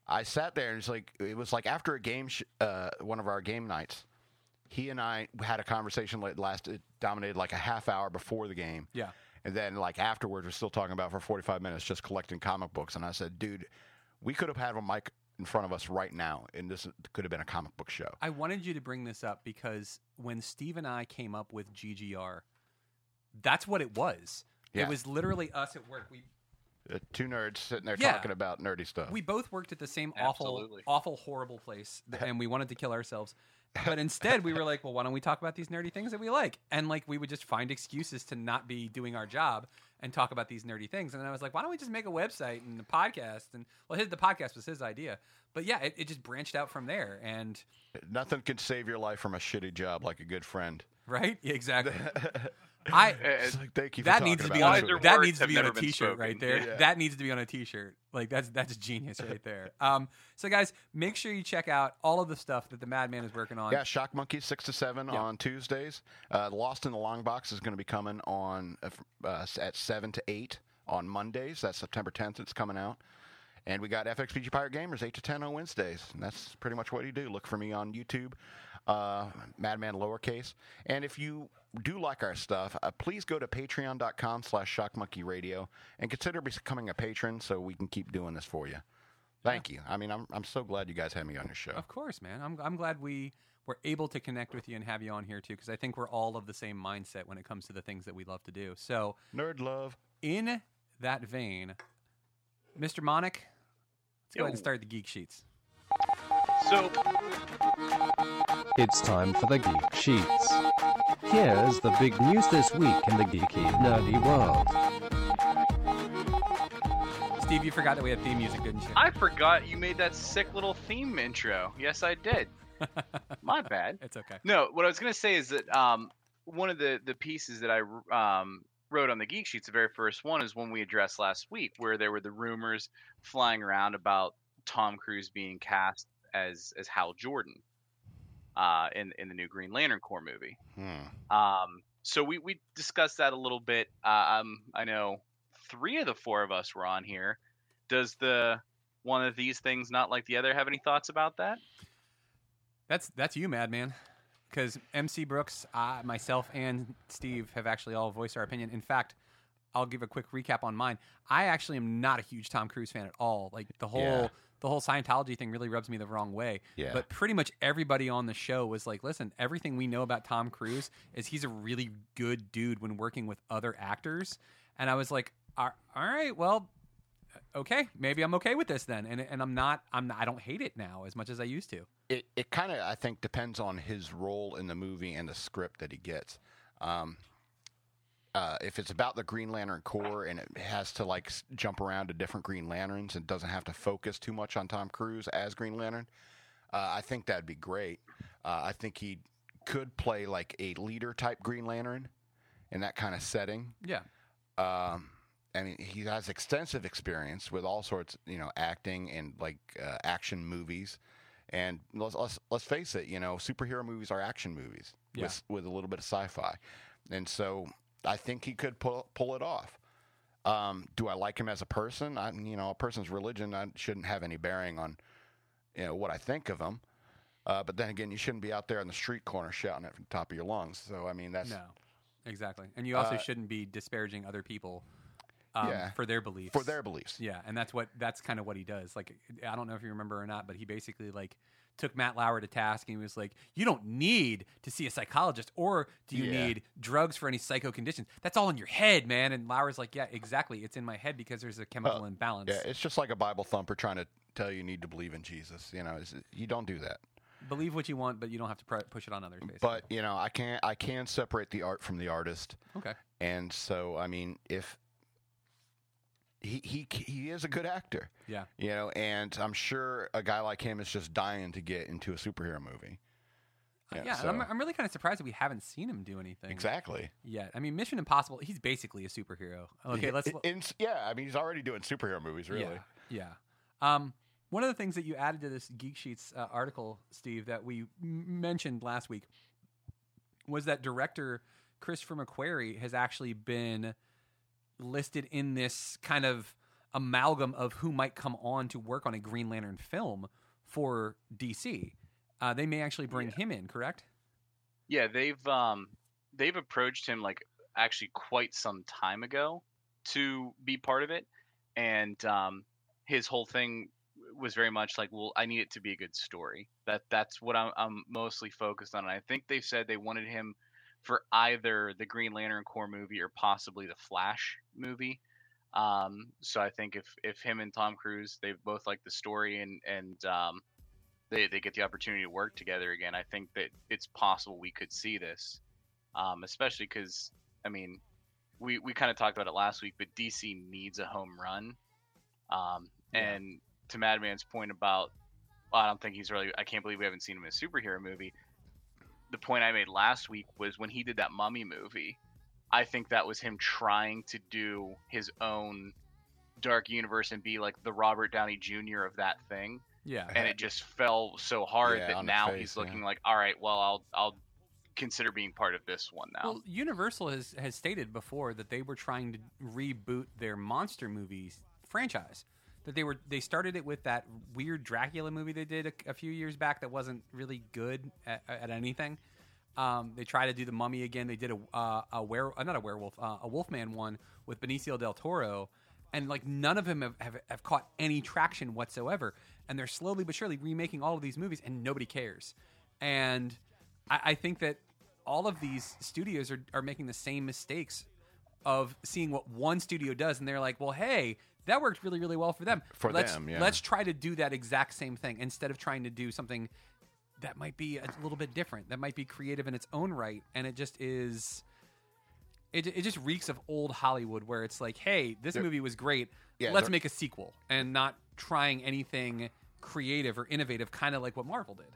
[SPEAKER 2] I sat there and it's like it was like after a game, sh- uh, one of our game nights. He and I had a conversation that lasted dominated like a half hour before the game.
[SPEAKER 3] yeah,
[SPEAKER 2] And then, like afterwards, we're still talking about for 45 minutes just collecting comic books. And I said, dude, we could have had a mic in front of us right now, and this could have been a comic book show.
[SPEAKER 3] I wanted you to bring this up because when Steve and I came up with GGR, that's what it was.
[SPEAKER 2] Yeah.
[SPEAKER 3] It was literally us at work. We
[SPEAKER 2] Uh, two nerds sitting there
[SPEAKER 3] Yeah.
[SPEAKER 2] talking about nerdy stuff.
[SPEAKER 3] we both worked at the same awful,
[SPEAKER 4] Absolutely.
[SPEAKER 3] awful, horrible place, (laughs) and we wanted to kill ourselves. But instead, we were like, well, why don't we talk about these nerdy things that we like? And like, we would just find excuses to not be doing our job and talk about these nerdy things. And then I was like, why don't we just make a website and a podcast? And well, his, the podcast was his idea, but yeah, it, it just branched out from there. And
[SPEAKER 2] Nothing can save your life from a shitty job like a good friend.
[SPEAKER 3] right, Yeah, (laughs) exactly. (laughs) I (laughs)
[SPEAKER 2] It's like, thank you
[SPEAKER 3] that
[SPEAKER 2] talking
[SPEAKER 3] needs to be on
[SPEAKER 2] this
[SPEAKER 3] a,
[SPEAKER 2] with me.
[SPEAKER 3] that
[SPEAKER 4] words
[SPEAKER 3] needs to
[SPEAKER 4] have
[SPEAKER 3] be on a
[SPEAKER 4] never been
[SPEAKER 3] t-shirt
[SPEAKER 4] spoken.
[SPEAKER 3] right there.
[SPEAKER 2] Yeah.
[SPEAKER 3] That needs to be on a t-shirt. Like that's that's genius right (laughs) there. Um, so guys, make sure you check out all of the stuff that the Madman is working on.
[SPEAKER 2] Yeah, Shock Monkey six to seven
[SPEAKER 3] Yeah.
[SPEAKER 2] on Tuesdays. Uh, Lost in the Long Box is going to be coming on uh, uh, at seven to eight on Mondays. That's September tenth. It's coming out. And we got FXBG Pirate Gamers eight to ten on Wednesdays. And that's pretty much what you do. Look for me on YouTube, uh, Madman lowercase. And if you do like our stuff, uh, please go to patreon.com slash shockmonkeyradio and consider becoming a patron so we can keep doing this for you. Thank you. I mean, I'm, I'm so glad you guys had me on your show.
[SPEAKER 3] Of course, man. I'm I'm glad we were able to connect with you and have you on here too, because I think we're all of the same mindset when it comes to the things that we love to do. So,
[SPEAKER 2] Nerd love.
[SPEAKER 3] in that vein, Mr. Monic, let's go ahead and start the geek sheets.
[SPEAKER 4] So
[SPEAKER 5] It's time for the Geek Sheets. Here's the big news this week in the geeky, nerdy world.
[SPEAKER 3] Steve, you forgot that we had theme music, didn't you?
[SPEAKER 4] I forgot you made that sick little theme intro. Yes, I did. (laughs) My bad.
[SPEAKER 3] it's okay.
[SPEAKER 4] No, what I was gonna say is that um, one of the the pieces that I um, wrote on the Geek Sheets, the very first one, is one we addressed last week, where there were the rumors flying around about Tom Cruise being cast as as Hal Jordan uh, in in the new Green Lantern Corps movie.
[SPEAKER 2] Hmm.
[SPEAKER 4] Um, so we we discussed that a little bit. Uh, um, I know three of the four of us were on here. Does the one of these things not like the other have any thoughts about that?
[SPEAKER 3] That's that's you, Madman. Because MC Brooks, I, myself, and Steve have actually all voiced our opinion. In fact, I'll give a quick recap on mine. I actually am not a huge Tom Cruise fan at all. Like the whole
[SPEAKER 2] Yeah.
[SPEAKER 3] The whole Scientology thing really rubs me the wrong way.
[SPEAKER 2] Yeah.
[SPEAKER 3] But pretty much everybody on the show was like, "Listen, everything we know about Tom Cruise is he's a really good dude when working with other actors." And I was like, "All right, well." Okay, maybe I'm okay with this then, and and I'm not. I'm not, I don't hate it now as much as I used to.
[SPEAKER 2] it, it kind of I think depends on his role in the movie and the script that he gets. Um, uh, if it's about the Green Lantern Corps and it has to like jump around to different Green Lanterns and doesn't have to focus too much on Tom Cruise as Green Lantern, uh, I think that'd be great. Uh, I think he could play like a leader type Green Lantern in that kind of setting.
[SPEAKER 3] Yeah.
[SPEAKER 2] Um, I mean, he has extensive experience with all sorts, you know, acting and like uh, action movies. And let's, let's let's face it, you know, superhero movies are action movies
[SPEAKER 3] Yeah.
[SPEAKER 2] with with a little bit of sci-fi, and so I think he could pull pull it off. Um, do I like him as a person? I, you know, a person's religion I shouldn't have any bearing on, you know, what I think of him. Uh, but then again, you shouldn't be out there on the street corner shouting it from the top of your lungs. So I mean, that's
[SPEAKER 3] No, exactly. And you also
[SPEAKER 2] Uh,
[SPEAKER 3] shouldn't be disparaging other people um,
[SPEAKER 2] Yeah.
[SPEAKER 3] for their beliefs.
[SPEAKER 2] for their beliefs.
[SPEAKER 3] Yeah, and that's what that's kind of what he does. Like, I don't know if you remember or not, but he basically like took Matt Lauer to task and he was like, "You don't need to see a psychologist, or do you
[SPEAKER 2] Yeah.
[SPEAKER 3] need drugs for any psycho conditions? That's all in your head, man." And Lauer's like, "Yeah, exactly. It's in my head because there's a chemical
[SPEAKER 2] Uh,
[SPEAKER 3] imbalance.
[SPEAKER 2] Yeah, it's just like a Bible thumper trying to tell you you need to believe in Jesus. You know, you don't do that.
[SPEAKER 3] Believe what you want, but you don't have to pr- push it on others." Basically.
[SPEAKER 2] But you know, I can't. I can separate the art from the artist.
[SPEAKER 3] okay,
[SPEAKER 2] And so, I mean, if he he he is a good actor,
[SPEAKER 3] yeah,
[SPEAKER 2] you know, and I'm sure a guy like him is just dying to get into a superhero movie.
[SPEAKER 3] Uh, yeah. and I'm, I'm really kind of surprised that we haven't seen him do anything
[SPEAKER 2] exactly.
[SPEAKER 3] yet. I mean, Mission Impossible. He's basically a superhero. Okay,
[SPEAKER 2] Yeah,
[SPEAKER 3] let's.
[SPEAKER 2] in- in- yeah, I mean, he's already doing superhero movies, really.
[SPEAKER 3] Yeah. yeah. Um, one of the things that you added to this Geek Sheets uh, article, Steve, that we m- mentioned last week was that director Christopher McQuarrie has actually been listed in this kind of amalgam of who might come on to work on a Green Lantern film for DC. Uh, they may actually bring him in, correct?
[SPEAKER 4] Yeah, they've um they've approached him like actually quite some time ago to be part of it, and um his whole thing was very much like, well, I need it to be a good story. That that's what I'm, I'm mostly focused on. And I think they've said they wanted him for either the Green Lantern Corps movie or possibly the Flash movie. Um, so I think if if him and Tom Cruise they both like the story and and um, they they get the opportunity to work together again, I think that it's possible we could see this. Um, especially because I mean, we we kind of talked about it last week, but DC needs a home run. Um, and to Madman's point about, well, I don't think he's really. I can't believe we haven't seen him in a superhero movie. The point I made last week was when he did that Mummy movie. I think that was him trying to do his own dark universe and be like the Robert Downey Jr. of that thing.
[SPEAKER 3] Yeah.
[SPEAKER 4] And it just fell so hard
[SPEAKER 2] Yeah,
[SPEAKER 4] that now
[SPEAKER 2] face,
[SPEAKER 4] he's
[SPEAKER 2] yeah.
[SPEAKER 4] looking like, all right, well, I'll I'll consider being part of this one now.
[SPEAKER 3] Well, Universal has has stated before that they were trying to reboot their monster movies franchise. That they were they started it with that weird Dracula movie they did a, a few years back that wasn't really good at, at anything. Um, they tried to do the Mummy again. They did a uh, a were uh, not a werewolf uh, a Wolfman one with Benicio del Toro, and like none of them have, have, have caught any traction whatsoever. And they're slowly but surely remaking all of these movies, and nobody cares. And I, I think that all of these studios are, are making the same mistakes of seeing what one studio does, and they're like, well, hey, that worked really, really well for them.
[SPEAKER 2] For
[SPEAKER 3] let's,
[SPEAKER 2] them, yeah.
[SPEAKER 3] Let's try to do that exact same thing instead of trying to do something that might be a little bit different, that might be creative in its own right, and it just is. It, it just reeks of old Hollywood, where it's like, hey, this
[SPEAKER 2] They're-
[SPEAKER 3] movie was great.
[SPEAKER 2] Yeah,
[SPEAKER 3] let's make a sequel, and not trying anything creative or innovative, kind of like what Marvel did.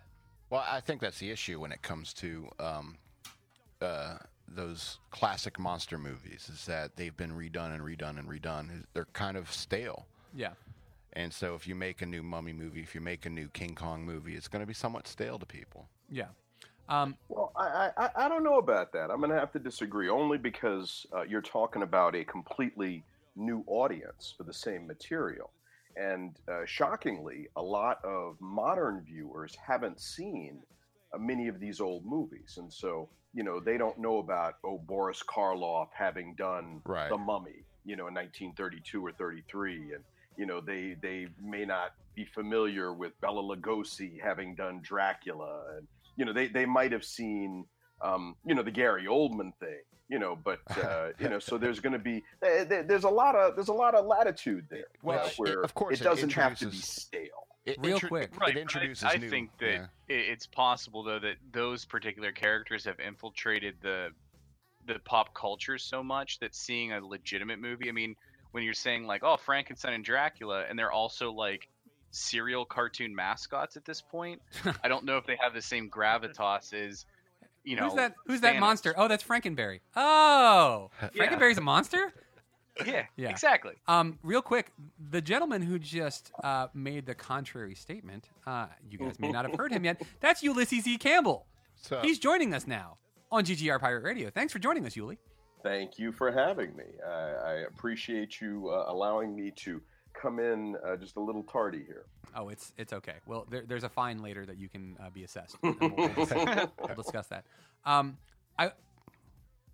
[SPEAKER 2] Well, I think that's the issue when it comes to um, uh, those classic monster movies is that they've been redone and redone and redone. They're kind of stale.
[SPEAKER 3] Yeah.
[SPEAKER 2] And so if you make a new Mummy movie, if you make a new King Kong movie, it's going to be somewhat stale to people.
[SPEAKER 3] Yeah. Um,
[SPEAKER 13] well, I, I I don't know about that. I'm going to have to disagree, only because uh, you're talking about a completely new audience for the same material, and uh, shockingly, a lot of modern viewers haven't seen many of these old movies, and so you know they don't know about oh Boris Karloff having done
[SPEAKER 2] Right.
[SPEAKER 13] The Mummy, you know, in 1932 or 33, and you know they they may not be familiar with Bela Lugosi having done Dracula, and you know they they might have seen um, you know the Gary Oldman thing, you know, but uh, (laughs) you know so there's going to be there- there- there's a lot of there's a lot of latitude there,
[SPEAKER 2] Well,
[SPEAKER 13] uh,
[SPEAKER 2] it-
[SPEAKER 13] where
[SPEAKER 2] of course
[SPEAKER 13] it
[SPEAKER 2] it
[SPEAKER 13] doesn't have to be stale.
[SPEAKER 2] It
[SPEAKER 3] Real
[SPEAKER 2] intro-
[SPEAKER 3] quick.
[SPEAKER 2] It
[SPEAKER 4] Right, but
[SPEAKER 2] introduces
[SPEAKER 4] I, I
[SPEAKER 2] new.
[SPEAKER 4] think that
[SPEAKER 2] yeah.
[SPEAKER 4] it's possible though that those particular characters have infiltrated the the pop culture so much that seeing a legitimate movie. I mean, when you're saying like, oh, Frankenstein and Dracula, and they're also like cereal cartoon mascots at this point. (laughs) I don't know if they have the same gravitas as you know.
[SPEAKER 3] who's that? Who's that monster? Oh, that's Frankenberry. Oh,
[SPEAKER 4] Yeah.
[SPEAKER 3] Frankenberry's a monster.
[SPEAKER 4] Yeah, (laughs)
[SPEAKER 3] Yeah.
[SPEAKER 4] exactly.
[SPEAKER 3] Um, real quick, the gentleman who just uh, made the contrary statement, uh, you guys may not have heard him yet. (laughs) That's Ulysses E. Campbell.
[SPEAKER 2] So
[SPEAKER 3] He's joining us now on GGR Pirate Radio. Thanks for joining us, Yuli.
[SPEAKER 13] Thank you for having me. I, I appreciate you uh, allowing me to come in uh, just a little tardy here.
[SPEAKER 3] Oh, it's it's okay. Well, there, there's a fine later that you can uh, be assessed. And We'll, we'll- we'll discuss that. Um, I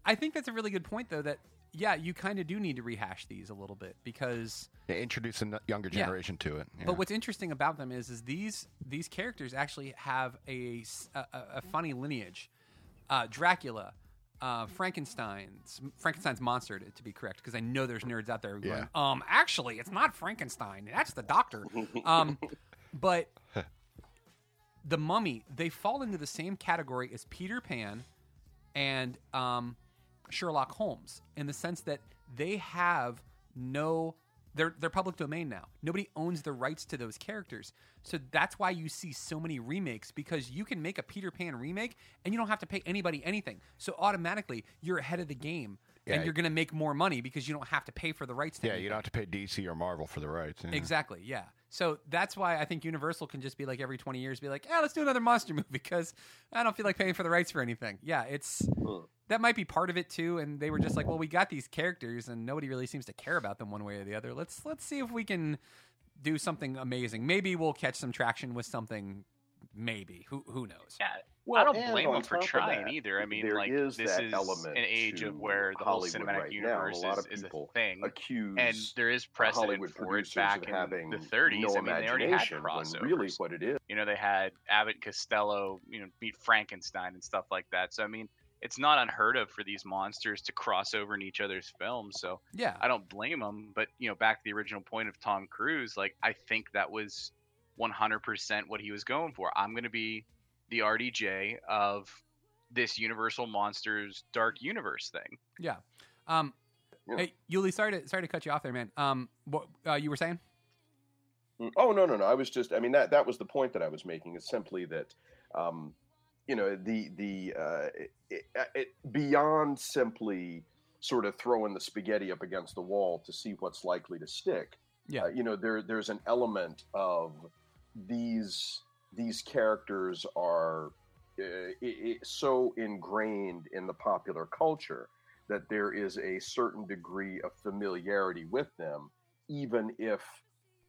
[SPEAKER 3] I think that's a really good point, though. That yeah, you kind of do need to rehash these a little bit because
[SPEAKER 2] they introduce a younger
[SPEAKER 3] Yeah.
[SPEAKER 2] generation to it. yeah.
[SPEAKER 3] But what's interesting about them is, is these these characters actually have a a funny lineage. Uh, Dracula, uh, Frankenstein's Frankenstein's monster, to, to be correct, because I know there's nerds out there going, um, actually, it's not Frankenstein, that's the doctor. um, (laughs) but the Mummy, they fall into the same category as Peter Pan and um, Sherlock Holmes in the sense that they have no they're they're public domain now. Nobody owns the rights to those characters. So that's why you see so many remakes because you can make a Peter Pan remake and you don't have to pay anybody anything. So automatically you're ahead of the game
[SPEAKER 2] Yeah.
[SPEAKER 3] and you're going to make more money because you don't have to pay for the rights to
[SPEAKER 2] yeah,
[SPEAKER 3] anything.
[SPEAKER 2] you don't have to pay DC or Marvel for the rights. yeah.
[SPEAKER 3] Exactly. Yeah. So that's why I think Universal can just be like every 20 years, be like, yeah, let's do another monster (laughs) movie because I don't feel like paying for the rights for anything. Yeah, it's hmm. that might be part of it too. And they were just like, well, we got these characters and nobody really seems to care about them one way or the other. Let's let's see if we can do something amazing. Maybe we'll catch some traction with something. Maybe who who knows?
[SPEAKER 4] Yeah,
[SPEAKER 13] Well,
[SPEAKER 4] I don't blame
[SPEAKER 13] on
[SPEAKER 4] them for trying
[SPEAKER 13] that,
[SPEAKER 4] either. I mean,
[SPEAKER 13] there
[SPEAKER 4] like
[SPEAKER 13] is
[SPEAKER 4] this is an age of where the whole cinematic
[SPEAKER 13] right now.
[SPEAKER 4] universe
[SPEAKER 13] A lot
[SPEAKER 4] is,
[SPEAKER 13] of
[SPEAKER 4] is a
[SPEAKER 13] people
[SPEAKER 4] thing,
[SPEAKER 13] accuse
[SPEAKER 4] and there is precedent
[SPEAKER 13] Hollywood
[SPEAKER 4] for it back in
[SPEAKER 13] having
[SPEAKER 4] the 30s.
[SPEAKER 13] no
[SPEAKER 4] I mean, they already had
[SPEAKER 13] imagination when
[SPEAKER 4] crossovers.
[SPEAKER 13] really what it is.
[SPEAKER 4] You know, they had Abbott Costello, you know, meet Frankenstein and stuff like that. So I mean, it's not unheard of for these monsters to cross over in each other's films. So
[SPEAKER 3] Yeah.
[SPEAKER 4] I don't blame them. But you know, back to the original point of Tom Cruise, like I think that was 100% what he was going for. I'm going to be the RDJ of this Universal Monsters Dark Universe thing.
[SPEAKER 3] Yeah. Um, Hey, Yuli, sorry to sorry to cut you off there, man. Um, what uh, you were saying?
[SPEAKER 13] Mm, Oh no, no, no. I was just. I mean that that was the point that I was making. Is simply that, um, you know, the the uh, it, it, beyond simply sort of throwing the spaghetti up against the wall to see what's likely to stick.
[SPEAKER 3] Yeah.
[SPEAKER 13] Uh, you know, there there's an element of these these characters are uh, i i so ingrained in the popular culture that there is a certain degree of familiarity with them, even if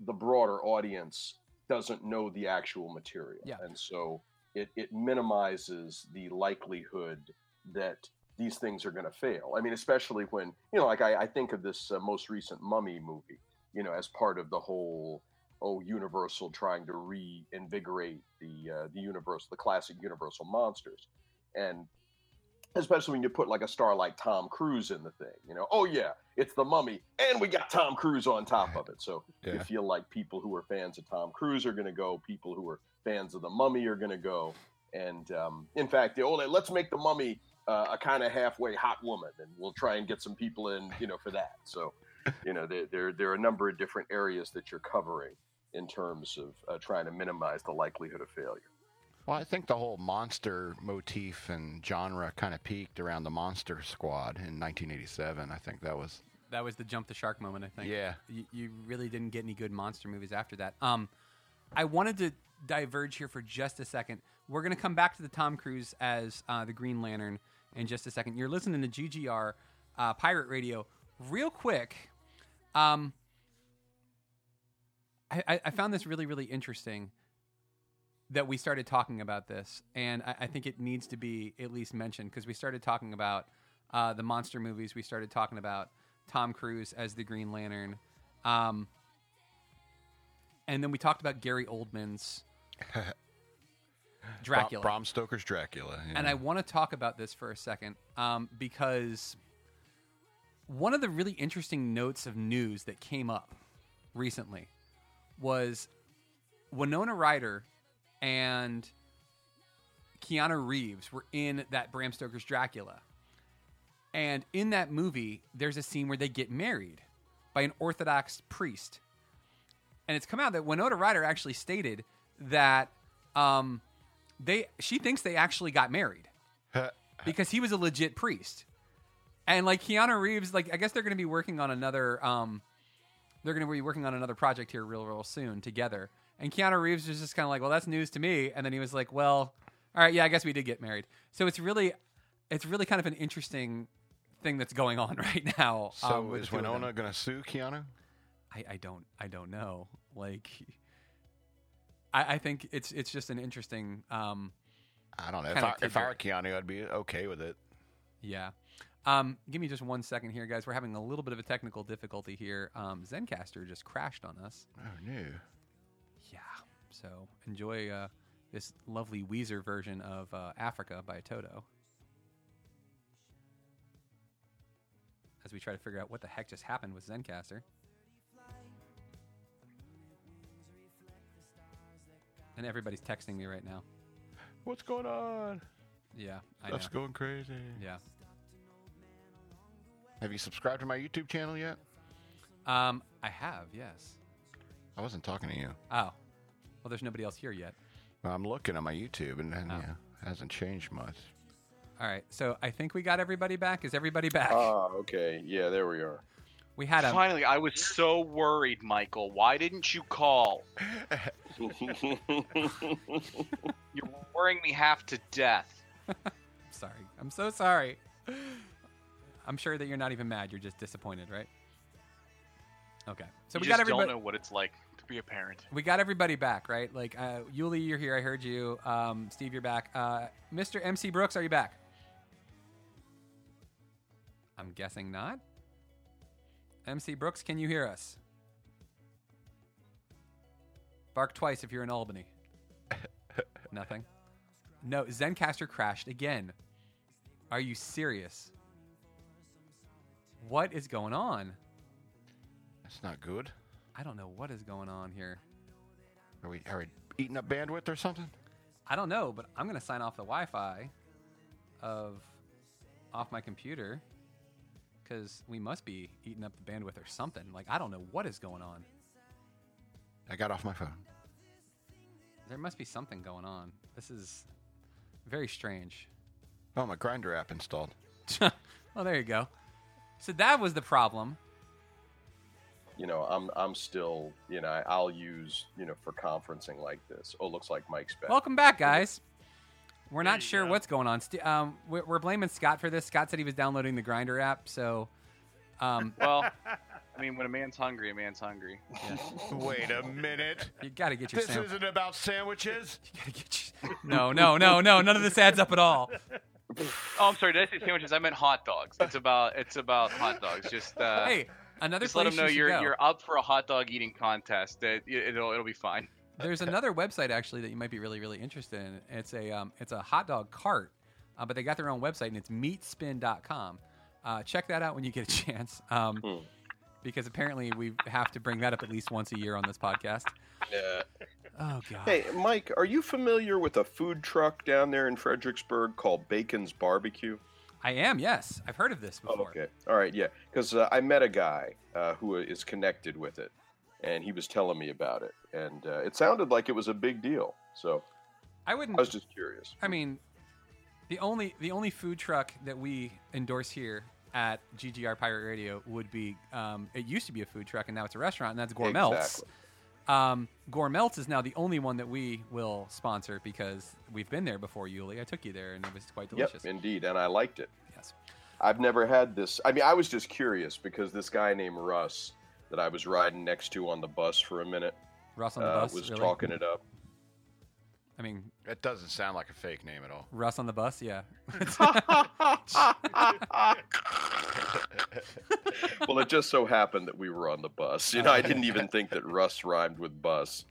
[SPEAKER 13] the broader audience doesn't know the actual material.
[SPEAKER 3] Yeah.
[SPEAKER 13] And so it, it minimizes the likelihood that these things are going to fail. I mean, especially when, you know, like I, I think of this uh, most recent Mummy movie, you know, as part of the whole, oh, Universal trying to reinvigorate the, uh, the Universal, the classic Universal monsters. And especially when you put like a star like Tom Cruise in the thing, you know, oh yeah, it's the mummy, and we got Tom Cruise on top of it. So you feel like people who are fans of Tom Cruise are going to go, people who are fans of the mummy are going to go. And um, in fact, the old, let's make the mummy uh, a kind of halfway hot woman, and we'll try and get some people in, you know, for that. So, you know, there, there, there are a number of different areas that you're covering in terms of uh, trying to minimize the likelihood of failure.
[SPEAKER 2] Well, I think the whole monster motif and genre kind of peaked around the Monster Squad in 1987. I think that was.
[SPEAKER 3] That was the jump the shark moment. I think.
[SPEAKER 2] Yeah.
[SPEAKER 3] You, you really didn't get any good monster movies after that. Um, I wanted to diverge here for just a second. We're going to come back to the Tom Cruise as uh, the Green Lantern in just a second. You're listening to GGR uh, Pirate Radio. Real quick, um, I, I- I found this really, really interesting that we started talking about this, and I, I think it needs to be at least mentioned because we started talking about uh, the monster movies. We started talking about Tom Cruise as the Green Lantern, um, and then we talked about Gary Oldman's (laughs) Dracula.
[SPEAKER 2] Bram Stoker's Dracula. yeah.
[SPEAKER 3] And I want to talk about this for a second um, because one of the really interesting notes of news that came up recently was Winona Ryder and Keanu Reeves were in that Bram Stoker's Dracula. And in that movie, there's a scene where they get married by an Orthodox priest. And it's come out that Winona Ryder actually stated that um, they she thinks they actually got married (laughs) because he was a legit priest. And like Keanu Reeves, like I guess they're going to be working on another. Um, they're going to be working on another project here real, real soon together. And Keanu Reeves was just kind of like, "Well, that's news to me." And then he was like, "Well, all right, yeah, I guess we did get married." So it's really, it's really kind of an interesting thing that's going on (laughs) right now.
[SPEAKER 2] So
[SPEAKER 3] um,
[SPEAKER 2] is
[SPEAKER 3] the two of them.
[SPEAKER 2] Winona going to sue Keanu?
[SPEAKER 3] I, I don't I don't know. Like I, I think it's it's just an interesting um
[SPEAKER 2] I don't know. If I, if I were. Keanu, I'd be okay with it.
[SPEAKER 3] Yeah. Um, give me just one second here, guys. We're having a little bit of a technical difficulty here. Um, Zencastr just crashed on us.
[SPEAKER 2] Oh no.
[SPEAKER 3] Yeah. So enjoy uh, this lovely Weezer version of uh, Africa by Toto. As we try to figure out what the heck just happened with Zencastr. And everybody's texting me right now.
[SPEAKER 2] What's going on?
[SPEAKER 3] Yeah, I
[SPEAKER 2] Stuff's
[SPEAKER 3] know.
[SPEAKER 2] going crazy.
[SPEAKER 3] Yeah.
[SPEAKER 2] Have you subscribed to my YouTube channel yet?
[SPEAKER 3] Um, I have, yes.
[SPEAKER 2] I wasn't talking to you.
[SPEAKER 3] Oh. Well, there's nobody else here yet.
[SPEAKER 2] Well, I'm looking at my YouTube, and, and
[SPEAKER 3] Oh.
[SPEAKER 2] yeah, it hasn't changed much.
[SPEAKER 3] All right. So I think we got everybody back. Is everybody back?
[SPEAKER 13] Ah, okay. Yeah, there we are.
[SPEAKER 3] we had a
[SPEAKER 4] Finally, I was so worried, Michael. Why didn't you call? (laughs) You're worrying me half to death. (laughs)
[SPEAKER 3] sorry. I'm so sorry. I'm sure that you're not even mad. You're just disappointed, right? Okay. So
[SPEAKER 4] you
[SPEAKER 3] we
[SPEAKER 4] just
[SPEAKER 3] got everybody.
[SPEAKER 4] don't know what it's like to be a parent.
[SPEAKER 3] We got everybody back, right? Like uh, Yuli, you're here. I heard you. Um, Steve, you're back. Uh, Mr. MC Brooks, are you back? I'm guessing not. MC Brooks, can you hear us? Bark twice if you're in Albany. (laughs) Nothing. No, Zencastr crashed again. Are you serious? What is going on?
[SPEAKER 2] That's not good.
[SPEAKER 3] I don't know what is going on here.
[SPEAKER 2] Are we are we eating up bandwidth or something?
[SPEAKER 3] I don't know, but I'm gonna sign off the Wi-Fi of off my computer because we must be eating up the bandwidth or something. Like I don't know what is going on.
[SPEAKER 2] I got off my phone.
[SPEAKER 3] There must be something going on. This is very strange.
[SPEAKER 2] Oh, my Grindr app installed. (laughs)
[SPEAKER 3] oh, there you go. So that was the problem.
[SPEAKER 13] You know, I'm I'm still, you know, I'll use, you know, for conferencing like this. Oh, looks like Mike's back.
[SPEAKER 3] Welcome back, guys. We're not sure what's going on. Um, we're, we're blaming Scott for this. Scott said he was downloading the Grindr app, so um, (laughs)
[SPEAKER 4] Well, I mean, when a man's hungry, a man's hungry. (laughs)
[SPEAKER 2] Wait a minute.
[SPEAKER 3] you got to get your
[SPEAKER 2] This
[SPEAKER 3] sam-
[SPEAKER 2] isn't about sandwiches. (laughs) you gotta get your...
[SPEAKER 3] No, no, no, no. None of this adds up at all.
[SPEAKER 4] Oh, I'm sorry. Did I say sandwiches? I meant hot dogs. It's about it's about hot dogs. Just uh,
[SPEAKER 3] Hey, another
[SPEAKER 4] just let them know
[SPEAKER 3] you
[SPEAKER 4] you're
[SPEAKER 3] go.
[SPEAKER 4] you're up for a hot dog eating contest. That it'll it'll be fine.
[SPEAKER 3] There's another website actually that you might be really, really interested in. It's a um, it's a hot dog cart, uh, but they got their own website and it's meatspin.com. Uh, check that out when you get a (laughs) chance, um,
[SPEAKER 13] Hmm.
[SPEAKER 3] Because apparently we have to bring that up at least once a year on this podcast.
[SPEAKER 13] Yeah.
[SPEAKER 3] Oh god.
[SPEAKER 13] Hey, Mike, are you familiar with a food truck down there in Fredericksburg called Bacon's Barbecue?
[SPEAKER 3] I am. Yes, I've heard of this before.
[SPEAKER 13] Okay. All right. Yeah. Because uh, I met a guy uh, who is connected with it, and he was telling me about it, and uh, it sounded like it was a big deal. So
[SPEAKER 3] I wouldn't.
[SPEAKER 13] I was just curious.
[SPEAKER 3] I mean, the only the only food truck that we endorse here at GGR Pirate Radio would be. Um, it used to be a food truck, and now it's a restaurant, and that's Gourmelts.
[SPEAKER 13] Exactly.
[SPEAKER 3] Um, Gourmelts is now the only one that we will sponsor because we've been there before, Yuli. I took you there and it was quite delicious.
[SPEAKER 13] Yep, indeed, and I liked it.
[SPEAKER 3] Yes.
[SPEAKER 13] I've never had this. I mean, I was just curious because this guy named Russ that I was riding next to on the bus for a minute
[SPEAKER 3] Russ on the
[SPEAKER 13] uh,
[SPEAKER 3] bus
[SPEAKER 13] was
[SPEAKER 3] really?
[SPEAKER 13] talking it up.
[SPEAKER 3] I mean,
[SPEAKER 2] It doesn't sound like a fake name at all.
[SPEAKER 3] Russ on the bus, yeah. (laughs)
[SPEAKER 13] well, it just so happened that we were on the bus. You know, I didn't even think that Russ rhymed with bus.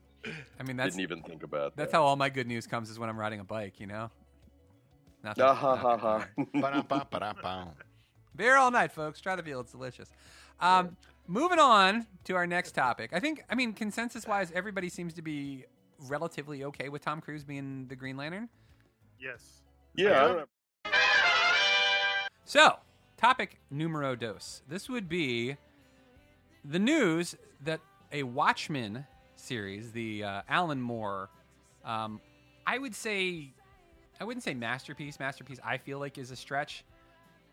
[SPEAKER 3] I mean, that's
[SPEAKER 13] didn't even think about
[SPEAKER 3] that's
[SPEAKER 13] that.
[SPEAKER 3] how all my good news comes is when I'm riding a bike. You know. Nothing.
[SPEAKER 13] Ah, ha, ha, ha.
[SPEAKER 3] Beer all night, folks. Try to feel it's delicious. Um, moving on to our next topic. I think, I mean, consensus wise, everybody seems to be relatively okay with Tom Cruise being the Green Lantern.
[SPEAKER 12] Yes.
[SPEAKER 13] Yeah, I don't know.
[SPEAKER 3] So, topic numero dos. This would be the news that a Watchmen series, the uh, Alan Moore, um, I would say, I wouldn't say masterpiece. Masterpiece, I feel like, is a stretch.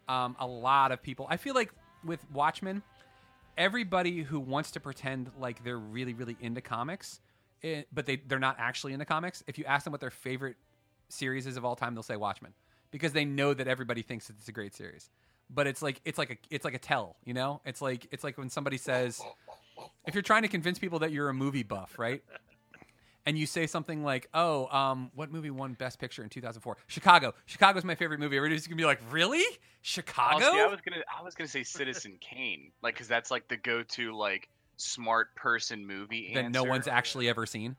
[SPEAKER 3] Um, a lot of people, I feel like with Watchmen, everybody who wants to pretend like they're really, really into comics, eh, but they they're not actually into comics. If you ask them what their favorite series is of all time, they'll say Watchmen because they know that everybody thinks that it's a great series. But it's like it's like a it's like a tell, you know? It's like it's like when somebody says if you're trying to convince people that you're a movie buff, right? And you say something like, "Oh, um, what movie won Best Picture in 2004? Chicago. Chicago's my favorite movie." Everybody's gonna be like, "Really? Chicago?"
[SPEAKER 4] See, I was gonna, I was gonna say Citizen Kane, like, because that's like the go-to like smart person movie.
[SPEAKER 3] that no one's actually ever seen.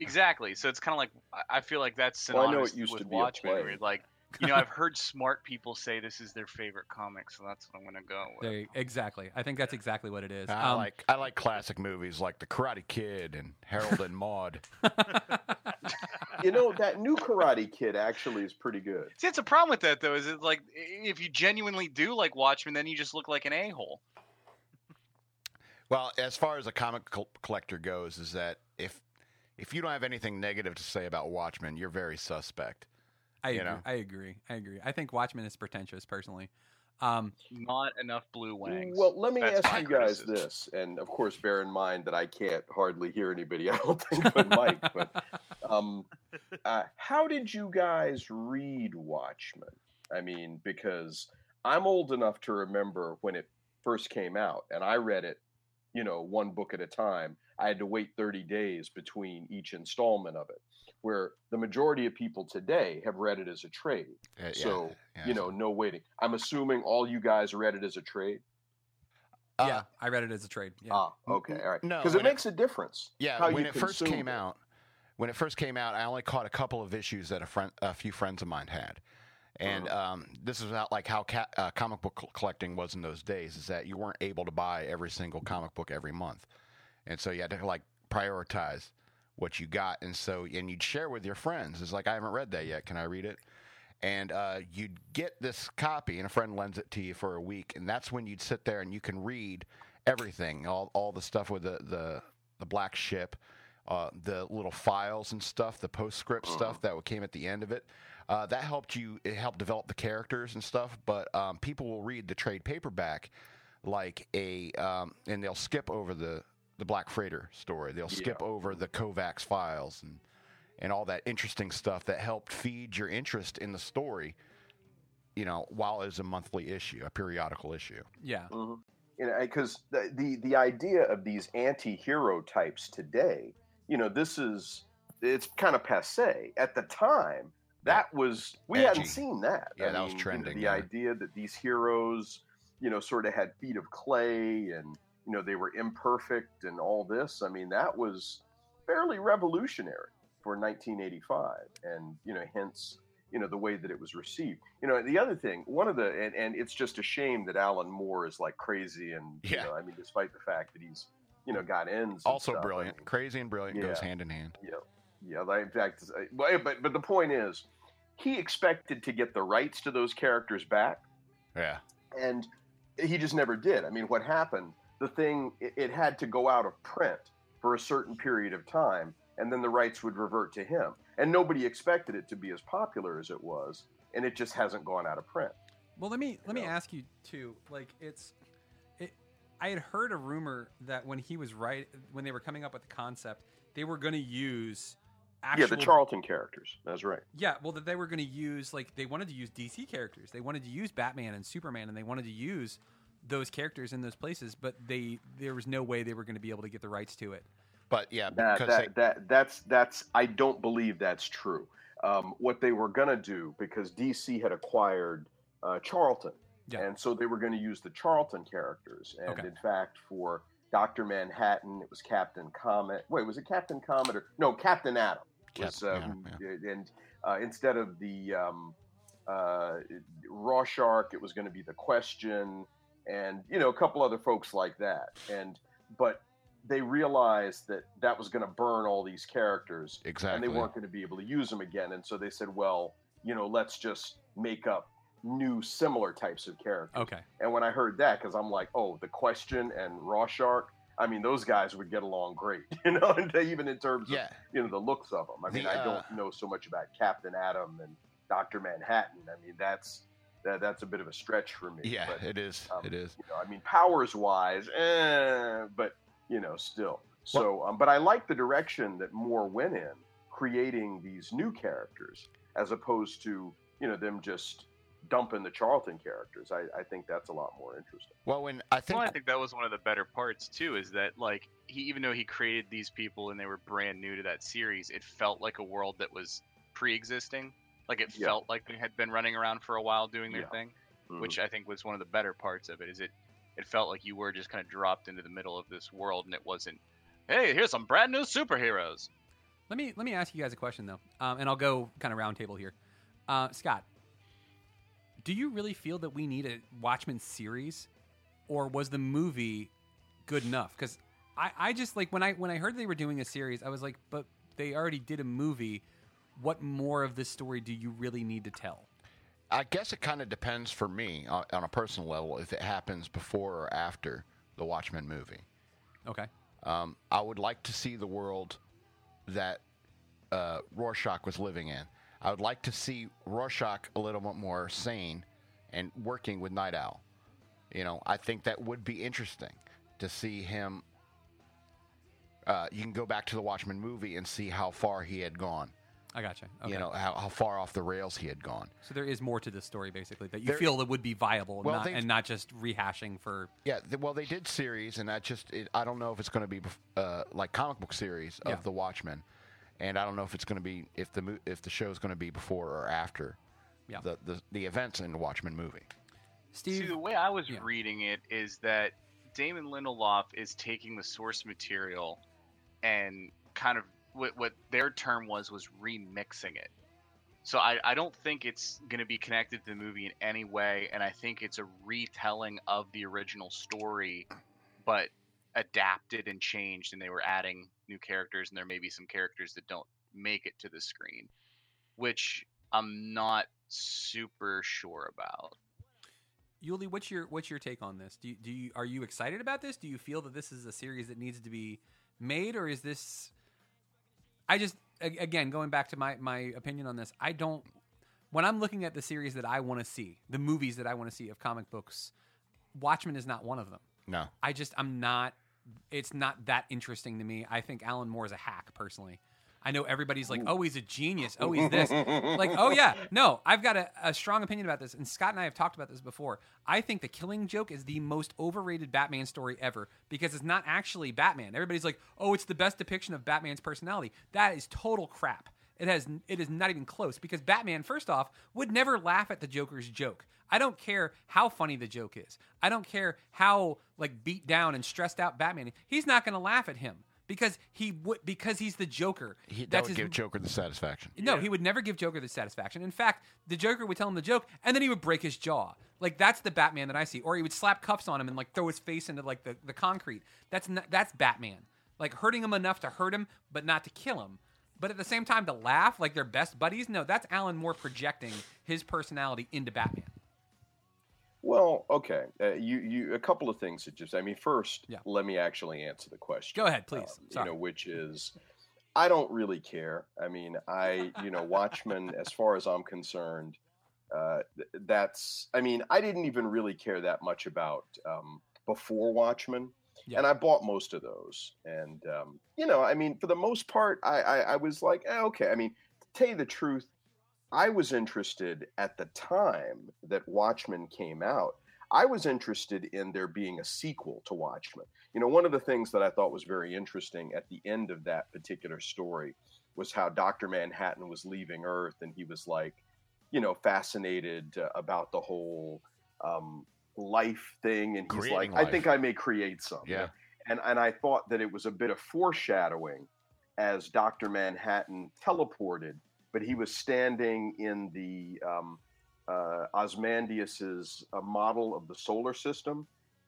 [SPEAKER 4] Exactly. So it's kind of like I- I feel like that's
[SPEAKER 13] Well, I know
[SPEAKER 4] synonymous
[SPEAKER 13] it used
[SPEAKER 4] with
[SPEAKER 13] to be
[SPEAKER 4] Watchmen. Where like, you know, I've heard smart people say this is their favorite comic, so that's what I'm gonna go with.
[SPEAKER 3] There, exactly. I think that's exactly what it is.
[SPEAKER 2] I
[SPEAKER 3] Um,
[SPEAKER 2] like I like classic movies like The Karate Kid and Harold and Maude. (laughs)
[SPEAKER 13] You know, that new Karate Kid actually is pretty good.
[SPEAKER 4] See, it's a problem with that though. Is it like if you genuinely do like Watchmen, then you just look like an a hole.
[SPEAKER 2] Well, as far as a comic col- collector goes, is that if if you don't have anything negative to say about Watchmen, you're very suspect.
[SPEAKER 3] I
[SPEAKER 2] you
[SPEAKER 3] agree.
[SPEAKER 2] know?
[SPEAKER 3] I agree. I agree. I think Watchmen is pretentious, personally. Um,
[SPEAKER 4] Not enough blue wangs.
[SPEAKER 13] Well, let me
[SPEAKER 4] That's
[SPEAKER 13] ask you guys
[SPEAKER 4] criticism.
[SPEAKER 13] this, and of course, bear in mind that I can't hardly hear anybody. I don't think but Mike. But um, uh, how did you guys read Watchmen? I mean, because I'm old enough to remember when it first came out, and I read it, you know, one book at a time. I had to wait 30 days between each installment of it. Where the majority of people today have read it as a trade.
[SPEAKER 2] Uh, yeah,
[SPEAKER 13] so,
[SPEAKER 2] yeah,
[SPEAKER 13] you know, no waiting. I'm assuming all you guys read it as a trade.
[SPEAKER 3] yeah, I read it as a trade. Yeah.
[SPEAKER 13] Ah, okay, all right.
[SPEAKER 2] No,
[SPEAKER 13] because it
[SPEAKER 2] when it-
[SPEAKER 13] makes a difference.
[SPEAKER 2] Yeah,
[SPEAKER 13] how
[SPEAKER 2] when
[SPEAKER 13] you
[SPEAKER 2] it first came
[SPEAKER 13] it.
[SPEAKER 2] out, when it first came out, I only caught a couple of issues that a friend, a few friends of mine had, and
[SPEAKER 13] Uh-huh.
[SPEAKER 2] um, this is about like how ca- uh, comic book col- collecting was in those days. Is that you weren't able to buy every single comic book every month, and so you had to like prioritize what you got, and so and you'd share with your friends. It's like I haven't read that yet. Can I read it? And uh, you'd get this copy, and a friend lends it to you for a week, and that's when you'd sit there and you can read everything, all all the stuff with the the, the black ship, uh, the little files and stuff, the postscript stuff that came at the end of it. Uh, that helped you. It helped develop the characters and stuff. But um, people will read the trade paperback like a, um, and they'll skip over the the Black Freighter story. They'll skip
[SPEAKER 13] Yeah.
[SPEAKER 2] over the Kovacs files and and all that interesting stuff that helped feed your interest in the story. You know, while it was a monthly issue, a periodical issue.
[SPEAKER 3] Yeah.
[SPEAKER 13] Mm-hmm You know, because the, the the idea of these anti-hero types today, you know, this is it's kind of passe. At the time, that was we hadn't seen that.
[SPEAKER 2] Yeah,
[SPEAKER 13] I
[SPEAKER 2] that was
[SPEAKER 13] mean, you know,
[SPEAKER 2] trending,
[SPEAKER 13] the
[SPEAKER 2] yeah.
[SPEAKER 13] idea that these heroes, you know, sort of had feet of clay and you know they were imperfect and all this. I mean, that was fairly revolutionary for 1985, and you know, hence you know the way that it was received. You know, the other thing, one of the and, and it's just a shame that Alan Moore is like crazy, and you
[SPEAKER 2] Yeah.
[SPEAKER 13] know, I mean, despite the fact that he's you know got ends.
[SPEAKER 2] Also
[SPEAKER 13] stuff, I
[SPEAKER 2] brilliant,
[SPEAKER 13] mean,
[SPEAKER 2] crazy and brilliant goes hand in hand.
[SPEAKER 13] yeah, yeah. like, In fact, uh, but but the point is, he expected to get the rights to those characters back,
[SPEAKER 2] Yeah,
[SPEAKER 13] and he just never did. I mean, what happened? The thing it, it had to go out of print for a certain period of time, and then the rights would revert to him. And nobody expected it to be as popular as it was, and it just hasn't gone out of print.
[SPEAKER 3] Well, let me let me ask you too. Like, it's it I had heard a rumor that when he was right, when they were coming up with the concept, they were going to use. Actual,
[SPEAKER 13] yeah, the Charlton characters. That's right.
[SPEAKER 3] Yeah, well, that they were going to use like they wanted to use DC characters. They wanted to use Batman and Superman, and they wanted to use those characters in those places. But they there was no way they were going to be able to get the rights to it.
[SPEAKER 2] But yeah,
[SPEAKER 13] that,
[SPEAKER 2] because
[SPEAKER 13] that,
[SPEAKER 2] they,
[SPEAKER 13] that that's that's I don't believe that's true. Um, what they were gonna do because DC had acquired uh, Charlton,
[SPEAKER 3] Yeah.
[SPEAKER 13] and so they were going to use the Charlton characters. And
[SPEAKER 3] Okay.
[SPEAKER 13] in fact, for Doctor Manhattan, it was Captain Comet. Wait, was it Captain Comet or no Captain Atom? Was,
[SPEAKER 2] Captain Atom,
[SPEAKER 13] who- And uh, instead of the um, uh, Rorschach, it was going to be the Question, and you know a couple other folks like that. And but they realized that that was going to burn all these characters,
[SPEAKER 2] exactly and
[SPEAKER 13] they weren't going to be able to use them again. And so they said, well, you know, let's just make up new similar types of characters.
[SPEAKER 3] Okay.
[SPEAKER 13] And when I heard that, because I'm like, oh, the Question and Rorschach. I mean, those guys would get along great, (laughs) you know, and they- even in terms of you know the looks of them. I mean,
[SPEAKER 2] The,
[SPEAKER 13] I
[SPEAKER 2] uh,
[SPEAKER 13] don't know so much about Captain Atom and Doctor Manhattan. I mean, that's that, that's a bit of a stretch for me.
[SPEAKER 2] yeah,
[SPEAKER 13] but,
[SPEAKER 2] it is.
[SPEAKER 13] um,
[SPEAKER 2] it is.
[SPEAKER 13] you know, I mean, powers wise, eh, but you know, still. So, um, but I like the direction that Moore went in, creating these new characters as opposed to you know them just dumping the Charlton characters. I, I think that's a lot more interesting.
[SPEAKER 2] Well, when I think
[SPEAKER 4] well, I think that was one of the better parts too. Is that like he, even though he created these people and they were brand new to that series, it felt like a world that was pre-existing. Like it
[SPEAKER 13] Yeah.
[SPEAKER 4] felt like they had been running around for a while doing their
[SPEAKER 13] Yeah.
[SPEAKER 4] thing,
[SPEAKER 13] Mhm.
[SPEAKER 4] which I think was one of the better parts of it. Is it it felt like you were just kind of dropped into the middle of this world, and it wasn't. Hey, here's some brand new superheroes.
[SPEAKER 3] Let me let me ask you guys a question though, um, and I'll go kind of roundtable here. Uh, Scott, do you really feel that we need a Watchmen series, or was the movie good enough? Because I, I just like when I when I heard they were doing a series, I was like, but they already did a movie. What more of this story do you really need to tell?
[SPEAKER 2] I guess it kind of depends for me on, on a personal level if it happens before or after the Watchmen movie.
[SPEAKER 3] Okay.
[SPEAKER 2] Um, I would like to see the world that uh, Rorschach was living in. I would like to see Rorschach a little bit more sane and working with Nite Owl. You know, I think that would be interesting to see him. Uh, you can go back to the Watchmen movie and see how far he had gone.
[SPEAKER 3] I gotcha. Okay.
[SPEAKER 2] You know how, how far off the rails he had gone.
[SPEAKER 3] so there is more to this story, basically, that you
[SPEAKER 2] There-
[SPEAKER 3] feel that would be viable,
[SPEAKER 2] Well,
[SPEAKER 3] not, and not just rehashing for.
[SPEAKER 2] Yeah, th- well, they did series, and that just it, I don't know if it's going to be uh, like comic book series of
[SPEAKER 3] Yeah.
[SPEAKER 2] the Watchmen, and I don't know if it's going to be if the if the show is going to be before or after
[SPEAKER 3] Yeah.
[SPEAKER 2] the, the the events in the Watchmen movie.
[SPEAKER 3] Steve,
[SPEAKER 4] See, the way I was
[SPEAKER 3] yeah.
[SPEAKER 4] reading it is that Damon Lindelof is taking the source material and kind of what, what their term was was remixing it. So I, I don't think it's going to be connected to the movie in any way, and I think it's a retelling of the original story, but adapted and changed, and they were adding new characters, and there may be some characters that don't make it to the screen, which I'm not super sure about.
[SPEAKER 3] Yuli, what's your what's your take on this? Do you, do you are you excited about this? Do you feel that this is a series that needs to be made, or is this? I just again going back to my my opinion on this. I don't. When I'm looking at the series that I want to see, the movies that I want to see of comic books, Watchmen is not one of them.
[SPEAKER 2] No,
[SPEAKER 3] I just I'm not. It's not that interesting to me. I think Alan Moore is a hack personally. I know everybody's like, oh, he's a genius. Oh, he's this. (laughs) like, oh yeah, no, I've got a, a strong opinion about this, and Scott and I have talked about this before. I think the Killing Joke is the most overrated Batman story ever because it's not actually Batman. Everybody's like, oh, it's the best depiction of Batman's personality. That is total crap. It has it is not even close because Batman, first off, would never laugh at the Joker's joke. I don't care how funny the joke is. I don't care how like beat down and stressed out Batman. He's not going to laugh at him because he would because he's the Joker.
[SPEAKER 2] he, that
[SPEAKER 3] That's
[SPEAKER 2] would
[SPEAKER 3] his
[SPEAKER 2] give Joker the satisfaction.
[SPEAKER 3] no, he would never give Joker the satisfaction. In fact, the Joker would tell him the joke, and then he would break his jaw. Like that's the Batman that I see. Or he would slap cuffs on him and like throw his face into like the, the concrete. That's not, that's Batman. Like hurting him enough to hurt him, but not to kill him. But at the same time, to laugh like they're best buddies. No, that's Alan Moore projecting his personality into Batman.
[SPEAKER 13] Well, okay. Uh, you you a couple of things that just I mean, first,
[SPEAKER 3] Yeah.
[SPEAKER 13] let me actually answer the question.
[SPEAKER 3] Go ahead, please.
[SPEAKER 13] um, you know, which is, I don't really care. I mean, I you know, Watchmen, as far as I'm concerned, uh, th- that's. I mean, I didn't even really care that much about um, before Watchmen.
[SPEAKER 3] Yeah.
[SPEAKER 13] And I bought most of those. And, um, you know, I mean, for the most part, I, I, I was like, eh, okay. I mean, to tell you the truth, I was interested at the time that Watchmen came out. I was interested in there being a sequel to Watchmen. You know, one of the things that I thought was very interesting at the end of that particular story was how Dr. Manhattan was leaving Earth and he was like, you know, fascinated uh, about the whole um, life thing. And he's
[SPEAKER 2] Creating
[SPEAKER 13] like, I think I may create some.
[SPEAKER 2] Yeah.
[SPEAKER 13] And, and I thought that it was a bit of foreshadowing as Dr. Manhattan teleported, but he was standing in the um, uh, Ozymandias's uh, model of the solar system.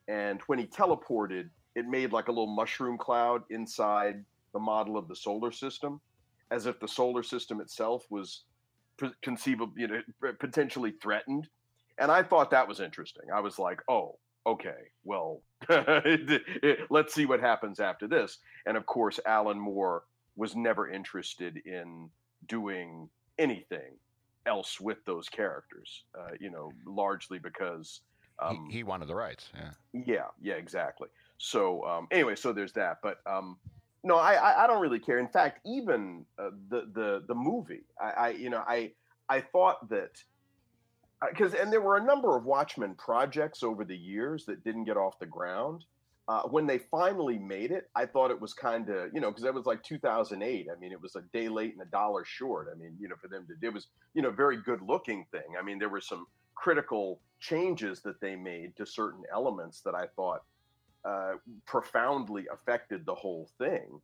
[SPEAKER 13] And when he teleported, it made like a little mushroom cloud inside the model of the solar system, as if the solar system itself was pre- conceivable, you know, potentially threatened. And I thought that was interesting. I was like, oh, okay, well, (laughs) let's see what happens after this. And of course, Alan Moore was never interested in doing anything else with those characters, uh, you know, largely because. Um,
[SPEAKER 2] he, he wanted the rights. Yeah.
[SPEAKER 13] yeah, yeah, exactly. So um, anyway, so there's that. But um, no, I, I don't really care. In fact, even uh, the the the movie, I, I you know I I thought that because and there were a number of Watchmen projects over the years that didn't get off the ground. Uh, when they finally made it, I thought it was kind of you know because that was like 2008. I mean, it was a day late and a dollar short. I mean, you know, for them to it was you know very good looking thing. I mean, there were some critical changes that they made to certain elements that I thought uh, profoundly affected the whole thing.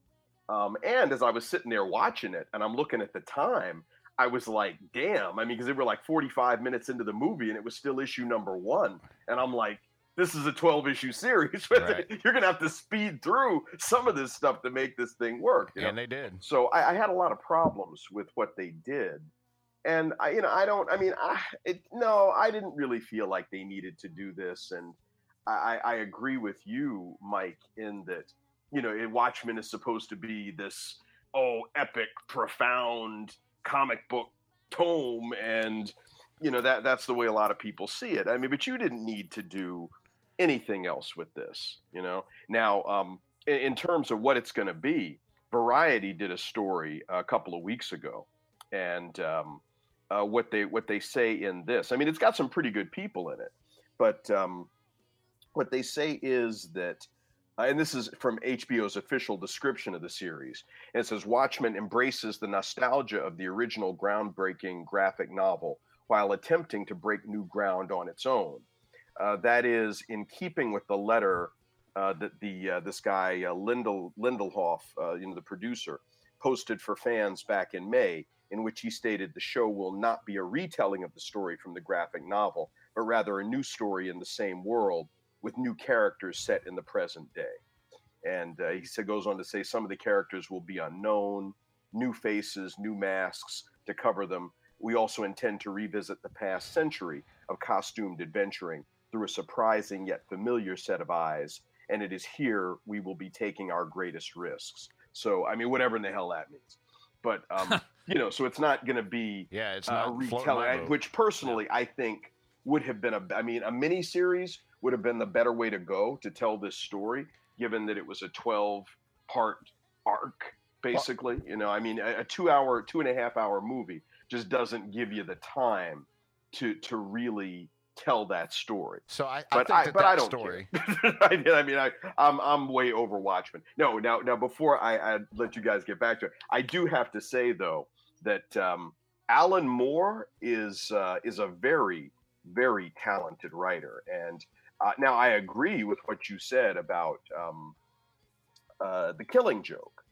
[SPEAKER 13] Um, and as I was sitting there watching it, and I'm looking at the time, I was like, "Damn!" I mean, because they were like 45 minutes into the movie, and it was still issue number one, and I'm like, "This is a 12 issue series. (laughs)
[SPEAKER 2] Right.
[SPEAKER 13] You're gonna have to speed through some of this stuff to make this thing work." you know?
[SPEAKER 2] And they did.
[SPEAKER 13] So I, I had a lot of problems with what they did, and I, you know, I don't. I mean, I it, no, I didn't really feel like they needed to do this, and I, I agree with you, Mike, in that you know, Watchmen is supposed to be this oh epic, profound comic book tome, and you know that that's the way a lot of people see it. I mean, but you didn't need to do anything else with this, you know. Now, um, in, in terms of what it's going to be, Variety did a story a couple of weeks ago, and um, uh, what they what they say in this. I mean, it's got some pretty good people in it, but um, what they say is that. Uh, and this is from HBO's official description of the series. And it says Watchmen embraces the nostalgia of the original groundbreaking graphic novel while attempting to break new ground on its own. Uh, that is in keeping with the letter uh, that the uh, this guy uh, Lindel Lindelof, uh, you know, the producer, posted for fans back in May, in which he stated the show will not be a retelling of the story from the graphic novel, but rather a new story in the same world with new characters set in the present day. And he said, goes on to say some of the characters will be unknown, new faces, new masks to cover them. We also intend to revisit the past century of costumed adventuring through a surprising yet familiar set of eyes. And it is here we will be taking our greatest risks. So, I mean, whatever in the hell that means. But, um, (laughs) you know, so it's not going to be
[SPEAKER 2] yeah, it's
[SPEAKER 13] uh,
[SPEAKER 2] not
[SPEAKER 13] a retelling, which personally I think would have been a, I mean, a mini series would have been the better way to go to tell this story, given that it was a 12 part arc, basically. you know, I mean, a, a two hour, two and a half hour movie just doesn't give you the time to to really tell that story.
[SPEAKER 2] So I, I
[SPEAKER 13] But
[SPEAKER 2] think
[SPEAKER 13] I, but I don't
[SPEAKER 2] story.
[SPEAKER 13] care. (laughs) I, I mean, I, I'm I'm way over Watchmen. No, now now before I, I let you guys get back to it, I do have to say though that um, Alan Moore is uh, is a very very talented writer, and uh, now I agree with what you said about um, uh, the Killing Joke,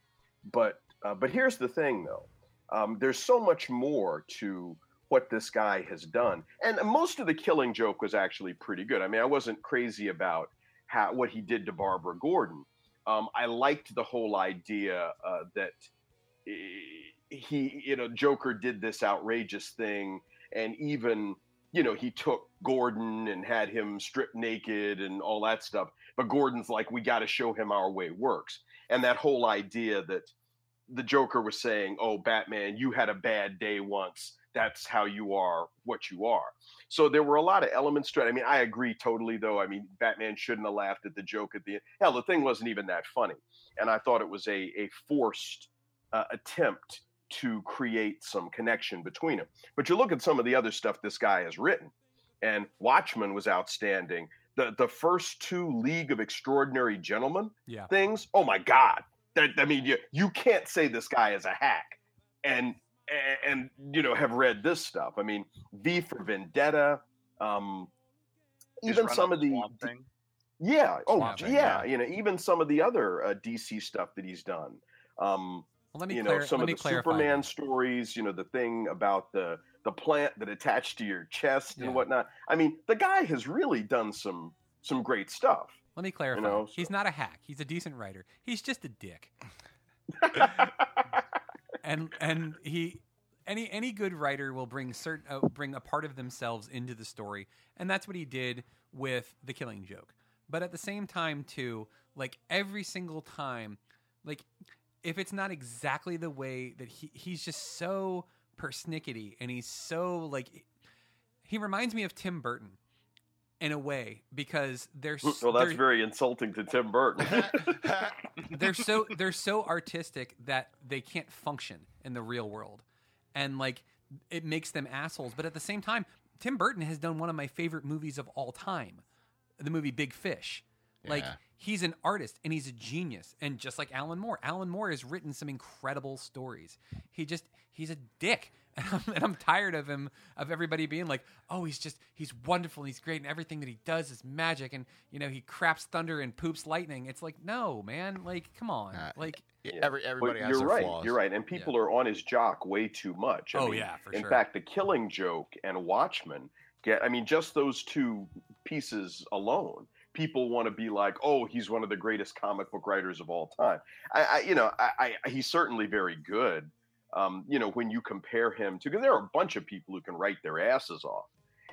[SPEAKER 13] but uh, but here's the thing though, um, there's so much more to what this guy has done, and most of the Killing Joke was actually pretty good. I mean, I wasn't crazy about how what he did to Barbara Gordon. Um, I liked the whole idea uh, that he, you know, Joker did this outrageous thing, and even you know, he took Gordon and had him stripped naked and all that stuff. But Gordon's like, we got to show him our way works. And that whole idea that the Joker was saying, oh, Batman, you had a bad day once. That's how you are what you are. So there were a lot of elements to it. I mean, I agree totally, though. I mean, Batman shouldn't have laughed at the joke at the end. Hell, the thing wasn't even that funny, and I thought it was a a forced uh, attempt to create some connection between them. But you look at some of the other stuff this guy has written, and Watchmen was outstanding. The the first two League of Extraordinary Gentlemen
[SPEAKER 3] Yeah.
[SPEAKER 13] things, oh my God! That I mean, you you can't say this guy is a hack, and and, and you know have read this stuff. I mean, V for Vendetta, um, even some of the
[SPEAKER 4] Thing.
[SPEAKER 13] yeah, oh
[SPEAKER 3] Swamp Thing,
[SPEAKER 13] yeah,
[SPEAKER 3] yeah.
[SPEAKER 13] you know, even some of the other uh, DC stuff that he's done. Um,
[SPEAKER 3] Well, let me
[SPEAKER 13] you
[SPEAKER 3] clar-
[SPEAKER 13] know, some of the Superman
[SPEAKER 3] that.
[SPEAKER 13] stories. You know, the thing about the the plant that attached to your chest
[SPEAKER 3] Yeah.
[SPEAKER 13] and whatnot. I mean, the guy has really done some some great stuff.
[SPEAKER 3] Let me clarify.
[SPEAKER 13] You know,
[SPEAKER 3] He's not a hack. He's a decent writer. He's just a dick. (laughs) (laughs) and and he any any good writer will bring certain uh, bring a part of themselves into the story, and that's what he did with the Killing Joke. But at the same time, too, like every single time, like if it's not exactly the way that he he's just so persnickety and he's so like he reminds me of Tim Burton in a way because there's
[SPEAKER 13] well, that's
[SPEAKER 3] there-
[SPEAKER 13] very insulting to Tim Burton. (laughs)
[SPEAKER 3] they're so they're so artistic that they can't function in the real world and like it makes them assholes but at the same time tim burton has done one of my favorite movies of all time the movie big fish like
[SPEAKER 2] Yeah.
[SPEAKER 3] He's an artist and he's a genius and just like alan moore alan moore has written some incredible stories he just he's a dick (laughs) and I'm, and I'm tired of him of everybody being like oh he's just he's wonderful and he's great and everything that he does is magic and you know he craps thunder and poops lightning it's like no man like come on
[SPEAKER 2] Uh,
[SPEAKER 3] like
[SPEAKER 2] Every
[SPEAKER 13] But
[SPEAKER 2] everybody has
[SPEAKER 13] you're
[SPEAKER 2] their
[SPEAKER 13] right.
[SPEAKER 2] flaws.
[SPEAKER 13] You're right, and people are on his jock way too much. I
[SPEAKER 3] Oh,
[SPEAKER 13] mean,
[SPEAKER 3] yeah, for
[SPEAKER 13] in
[SPEAKER 3] sure.
[SPEAKER 13] fact, the Killing Joke and Watchmen get. I mean, just those two pieces alone, people want to be like, "Oh, he's one of the greatest comic book writers of all time." I, I you know, I, I, he's certainly very good. Um, you know, when you compare him to, because there are a bunch of people who can write their asses off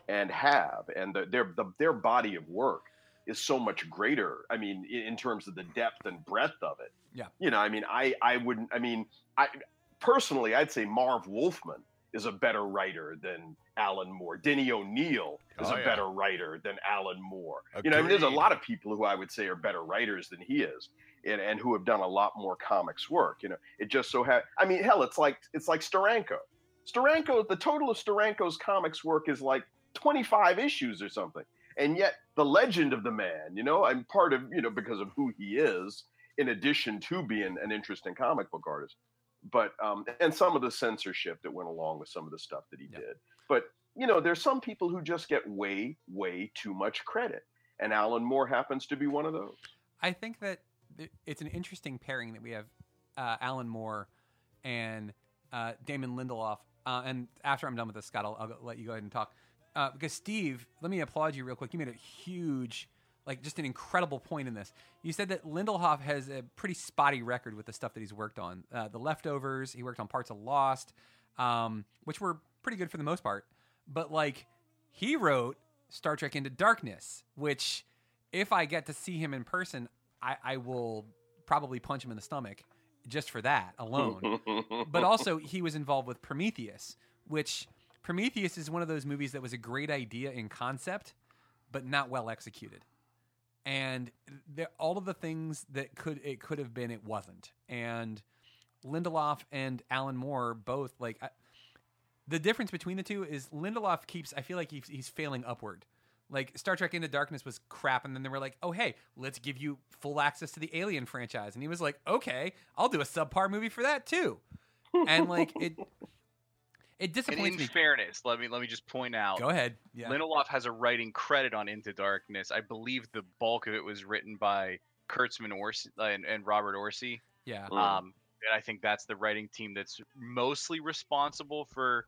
[SPEAKER 13] and have, and the, their the, their body of work is so much greater. I mean, in, in terms of the depth and breadth of it
[SPEAKER 3] yeah
[SPEAKER 13] you know, I mean, I I wouldn't. I mean, I personally, I'd say Marv Wolfman is a better writer than Alan Moore. Denny O'Neil is
[SPEAKER 2] Oh,
[SPEAKER 13] a
[SPEAKER 2] yeah.
[SPEAKER 13] better writer than Alan Moore. You know, I mean, there's a lot of people who I would say are better writers than he is, and, and who have done a lot more comics work. You know, it just so ha- I mean, hell, it's like it's like Steranko. Steranko, the total of Steranko's comics work is like 25 issues or something. And yet the legend of the man, you know, I'm part of, you know, because of who he is, in addition to being an interesting comic book artist. But um and some of the censorship that went along with some of the stuff that he did. But you know, there's some people who just get way, way too much credit. And Alan Moore happens to be one of those.
[SPEAKER 3] I think that it's an interesting pairing that we have uh, Alan Moore and uh, Damon Lindelof. Uh, and after I'm done with this, Scott, I'll, I'll let you go ahead and talk. Uh, because Steve, let me applaud you real quick. You made a huge, like, just an incredible point in this. You said that Lindelof has a pretty spotty record with the stuff that he's worked on. Uh, the Leftovers, he worked on parts of Lost, um, which were pretty good for the most part. But like, he wrote Star Trek Into Darkness, which if I get to see him in person, I, I will probably punch him in the stomach just for that alone. (laughs) but also, he was involved with Prometheus, which Prometheus is one of those movies that was a great idea in concept, but not well executed. And all of the things that could it could have been, it wasn't. And Lindelof and Alan Moore both like. I, the difference between the two is Lindelof keeps. I feel like he's, he's failing upward. Like Star Trek Into Darkness was crap, and then they were like, "Oh hey, let's give you full access to the Alien franchise," and he was like, "Okay, I'll do a subpar movie for that too." And like it, it
[SPEAKER 4] And
[SPEAKER 3] disappoints
[SPEAKER 4] in
[SPEAKER 3] me.
[SPEAKER 4] fairness, let me let me just point out.
[SPEAKER 3] Go ahead. Yeah.
[SPEAKER 4] Lindelof has a writing credit on Into Darkness. I believe the bulk of it was written by Kurtzman Orci uh, and, and Robert Orci.
[SPEAKER 3] Yeah.
[SPEAKER 4] Um, and I think that's the writing team that's mostly responsible for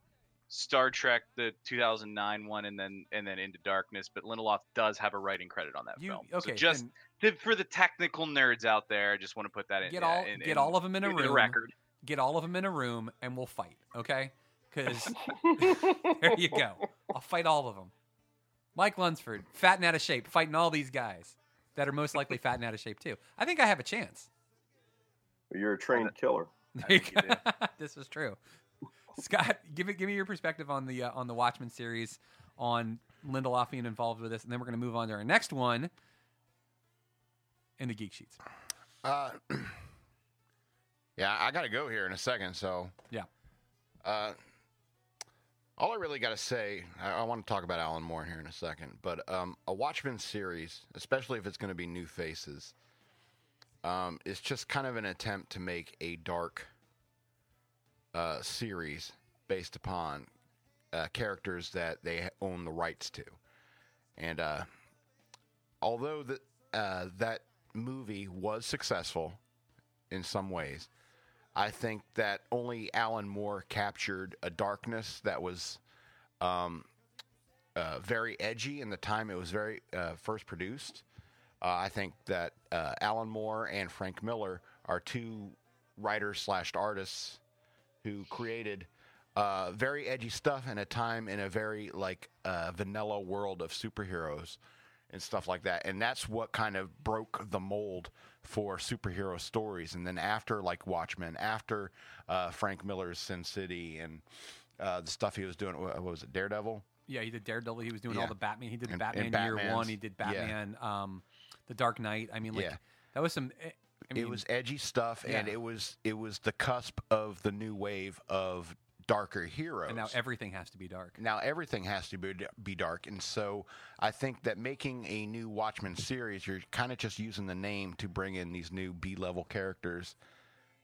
[SPEAKER 4] Star Trek, the 2009 one, and then and then Into Darkness. But Lindelof does have a writing credit on that
[SPEAKER 3] You-
[SPEAKER 4] film.
[SPEAKER 3] okay,
[SPEAKER 4] so just to- for the technical nerds out there, I just want to put that in.
[SPEAKER 3] get all
[SPEAKER 4] in-
[SPEAKER 3] get
[SPEAKER 4] in-
[SPEAKER 3] all of them in a
[SPEAKER 4] in
[SPEAKER 3] room.
[SPEAKER 4] record.
[SPEAKER 3] Get all of them in a room, and we'll fight. Okay? Because (laughs) there you go. (laughs) I'll fight all of them. Mike Lunsford, fat and out of shape, fighting all these guys that are most likely fat and out of shape too. I think I have a chance.
[SPEAKER 13] You're a trained killer. (laughs)
[SPEAKER 3] There this is true. Scott, give it. Give me your perspective on the uh, on the Watchmen series, on Lindelof being involved with this, and then we're going to move on to our next one in the geek sheets.
[SPEAKER 2] Uh, (clears throat) yeah, I got to go here in a second. So
[SPEAKER 3] yeah,
[SPEAKER 2] uh, all I really got to say, I, I want to talk about Alan Moore here in a second, but um, a Watchmen series, especially if it's going to be new faces, um, is just kind of an attempt to make a dark uh, series based upon uh, characters that they own the rights to, and uh, although that uh, that movie was successful in some ways. I think that only Alan Moore captured a darkness that was um, uh, very edgy in the time it was very uh, first produced. Uh, I think that uh, Alan Moore and Frank Miller are two writers slash artists who created uh, very edgy stuff in a time in a very like uh, vanilla world of superheroes and stuff like that. And that's what kind of broke the mold for superhero stories. And then after like Watchmen, after uh, Frank Miller's Sin City and uh, the stuff he was doing, what was it, Daredevil?
[SPEAKER 3] Yeah, he did Daredevil. He was doing
[SPEAKER 2] Yeah.
[SPEAKER 3] all the Batman. He did
[SPEAKER 2] And-
[SPEAKER 3] Batman
[SPEAKER 2] and
[SPEAKER 3] Year
[SPEAKER 2] Batman's-
[SPEAKER 3] One. He did
[SPEAKER 2] yeah.
[SPEAKER 3] Batman, um, The Dark Knight. I mean, like
[SPEAKER 2] Yeah.
[SPEAKER 3] that was some. eh, I mean,
[SPEAKER 2] it was edgy stuff, and it was it was the cusp of the new wave of darker heroes.
[SPEAKER 3] and now everything has to be dark.
[SPEAKER 2] now everything has to be, be dark and so i think that making a new watchmen series you're kind of just using the name to bring in these new b-level characters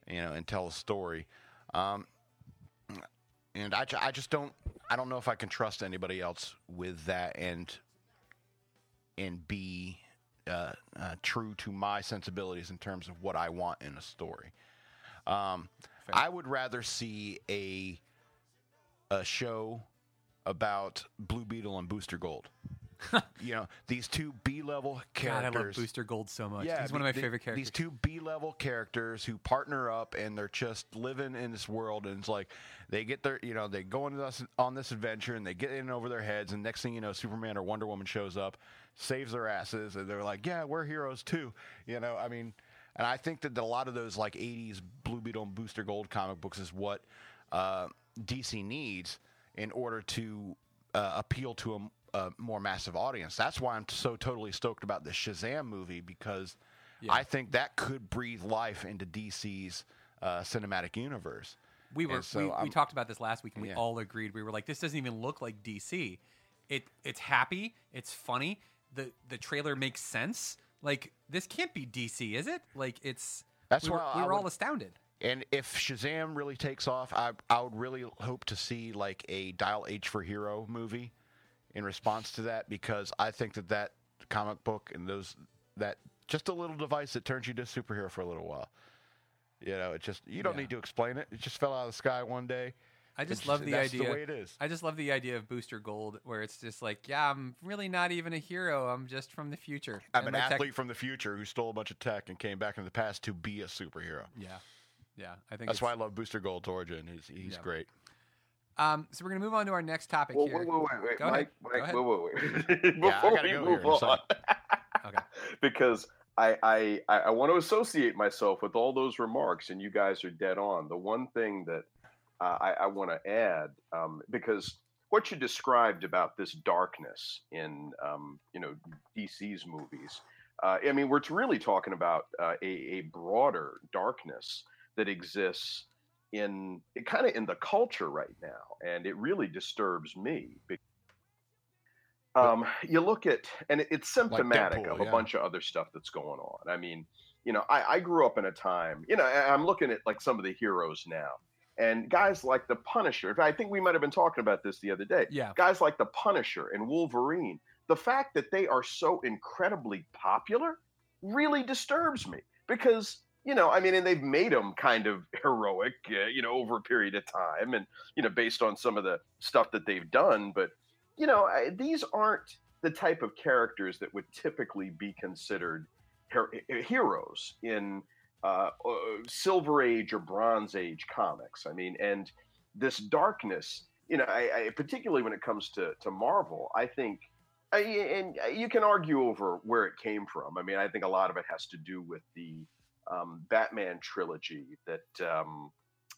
[SPEAKER 2] you know and tell a story um, and I, I just don't i don't know if i can trust anybody else with that and and be uh, uh, true to my sensibilities in terms of what i want in a story um, i would rather see a a show about Blue Beetle and Booster Gold. (laughs) you know, these two B level
[SPEAKER 3] God,
[SPEAKER 2] characters.
[SPEAKER 3] I love Booster Gold so much.
[SPEAKER 2] Yeah,
[SPEAKER 3] He's one of my
[SPEAKER 2] the-
[SPEAKER 3] favorite characters.
[SPEAKER 2] These two B level characters who partner up and they're just living in this world, and it's like they get their, you know, they go into this, on this adventure and they get in over their heads, and next thing you know, Superman or Wonder Woman shows up, saves their asses, and they're like, yeah, we're heroes too. You know, I mean, and I think that a lot of those like '80s Blue Beetle and Booster Gold comic books is what uh, DC needs in order to uh, appeal to a, a more massive audience. That's why I'm so totally stoked about the Shazam movie because I think that could breathe life into DC's uh, cinematic universe.
[SPEAKER 3] we were
[SPEAKER 2] so
[SPEAKER 3] we, we talked about this last week, and we
[SPEAKER 2] Yeah.
[SPEAKER 3] all agreed. We were like, this doesn't even look like DC. It it's happy. It's funny. the The trailer makes sense. Like this can't be DC, is it? Like it's.
[SPEAKER 2] That's
[SPEAKER 3] we were,
[SPEAKER 2] why
[SPEAKER 3] we were all astounded.
[SPEAKER 2] And if Shazam really takes off, I I would really hope to see like a Dial H for Hero movie in response to that because I think that that comic book and those that just a little device that turns you to a superhero for a little while. You know, it just you don't
[SPEAKER 3] Yeah.
[SPEAKER 2] need to explain it. It just fell out of the sky one day.
[SPEAKER 3] I just
[SPEAKER 2] It's-
[SPEAKER 3] love the
[SPEAKER 2] that's
[SPEAKER 3] idea.
[SPEAKER 2] The way it is.
[SPEAKER 3] I just love the idea of Booster Gold, where it's just like, yeah, I'm really not even a hero. I'm just from the future.
[SPEAKER 2] I'm
[SPEAKER 3] And
[SPEAKER 2] an
[SPEAKER 3] my tech-
[SPEAKER 2] athlete from the future who stole a bunch of tech and came back in the past to be a superhero.
[SPEAKER 3] Yeah, yeah. I think
[SPEAKER 2] That's why I love Booster Gold's origin. He's he's
[SPEAKER 3] Yeah.
[SPEAKER 2] great.
[SPEAKER 3] Um, so we're gonna move on to our next topic
[SPEAKER 13] Whoa,
[SPEAKER 3] here.
[SPEAKER 13] wait, wait, wait,
[SPEAKER 3] Go
[SPEAKER 13] Mike,
[SPEAKER 3] ahead.
[SPEAKER 13] Mike,
[SPEAKER 3] Go
[SPEAKER 13] wait,
[SPEAKER 3] ahead.
[SPEAKER 13] wait, wait.
[SPEAKER 2] Yeah, I (laughs)
[SPEAKER 13] Before
[SPEAKER 2] gotta
[SPEAKER 13] we
[SPEAKER 2] go
[SPEAKER 13] move
[SPEAKER 2] here
[SPEAKER 13] on, (laughs)
[SPEAKER 3] Okay.
[SPEAKER 13] because I, I I I want to associate myself with all those remarks, and you guys are dead on. The one thing that uh, I, I want to add, um, because what you described about this darkness in um, you know DC's movies, uh, I mean, we're really talking about uh, a, a broader darkness that exists in kind of in the culture right now, and it really disturbs me. be- Um, you look at, and it- it's symptomatic
[SPEAKER 2] Deadpool,
[SPEAKER 13] of a
[SPEAKER 2] yeah.
[SPEAKER 13] bunch of other stuff that's going on. I mean, you know, I, I grew up in a time, you know, I'm looking at like some of the heroes now, and guys like the Punisher. in fact, I think we might have been talking about this the other day.
[SPEAKER 3] Yeah.
[SPEAKER 13] Guys like the Punisher and Wolverine. The fact that they are so incredibly popular really disturbs me because you know, I mean, and they've made them kind of (laughs) heroic, uh, you know, over a period of time, and you know, based on some of the stuff that they've done. But you know, I, these aren't the type of characters that would typically be considered her- heroes in uh, uh, Silver Age or Bronze Age comics. I mean, and this darkness, you know, I, I, particularly when it comes to to Marvel, I think. I, and you can argue over where it came from. I mean, I think a lot of it has to do with the um, Batman trilogy that um,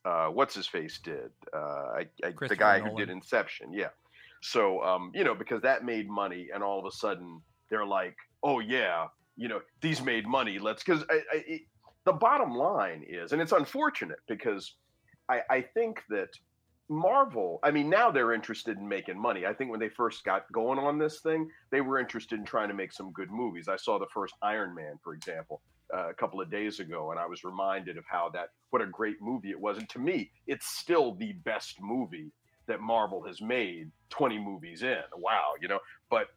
[SPEAKER 13] uh, what's his face did. Uh, I, I, the guy who did Inception. Yeah. So um, you know because that made money, and all of a sudden they're like, oh yeah, you know these made money. Let's because I, I, the bottom line is, and it's unfortunate because I, I think that Marvel, I mean, now they're interested in making money. I think when they first got going on this thing, they were interested in trying to make some good movies. I saw the first Iron Man, for example, a couple of days ago, and I was reminded of how that, what a great movie it was. And to me, it's still the best movie that Marvel has made 20 movies in. Wow, you know, but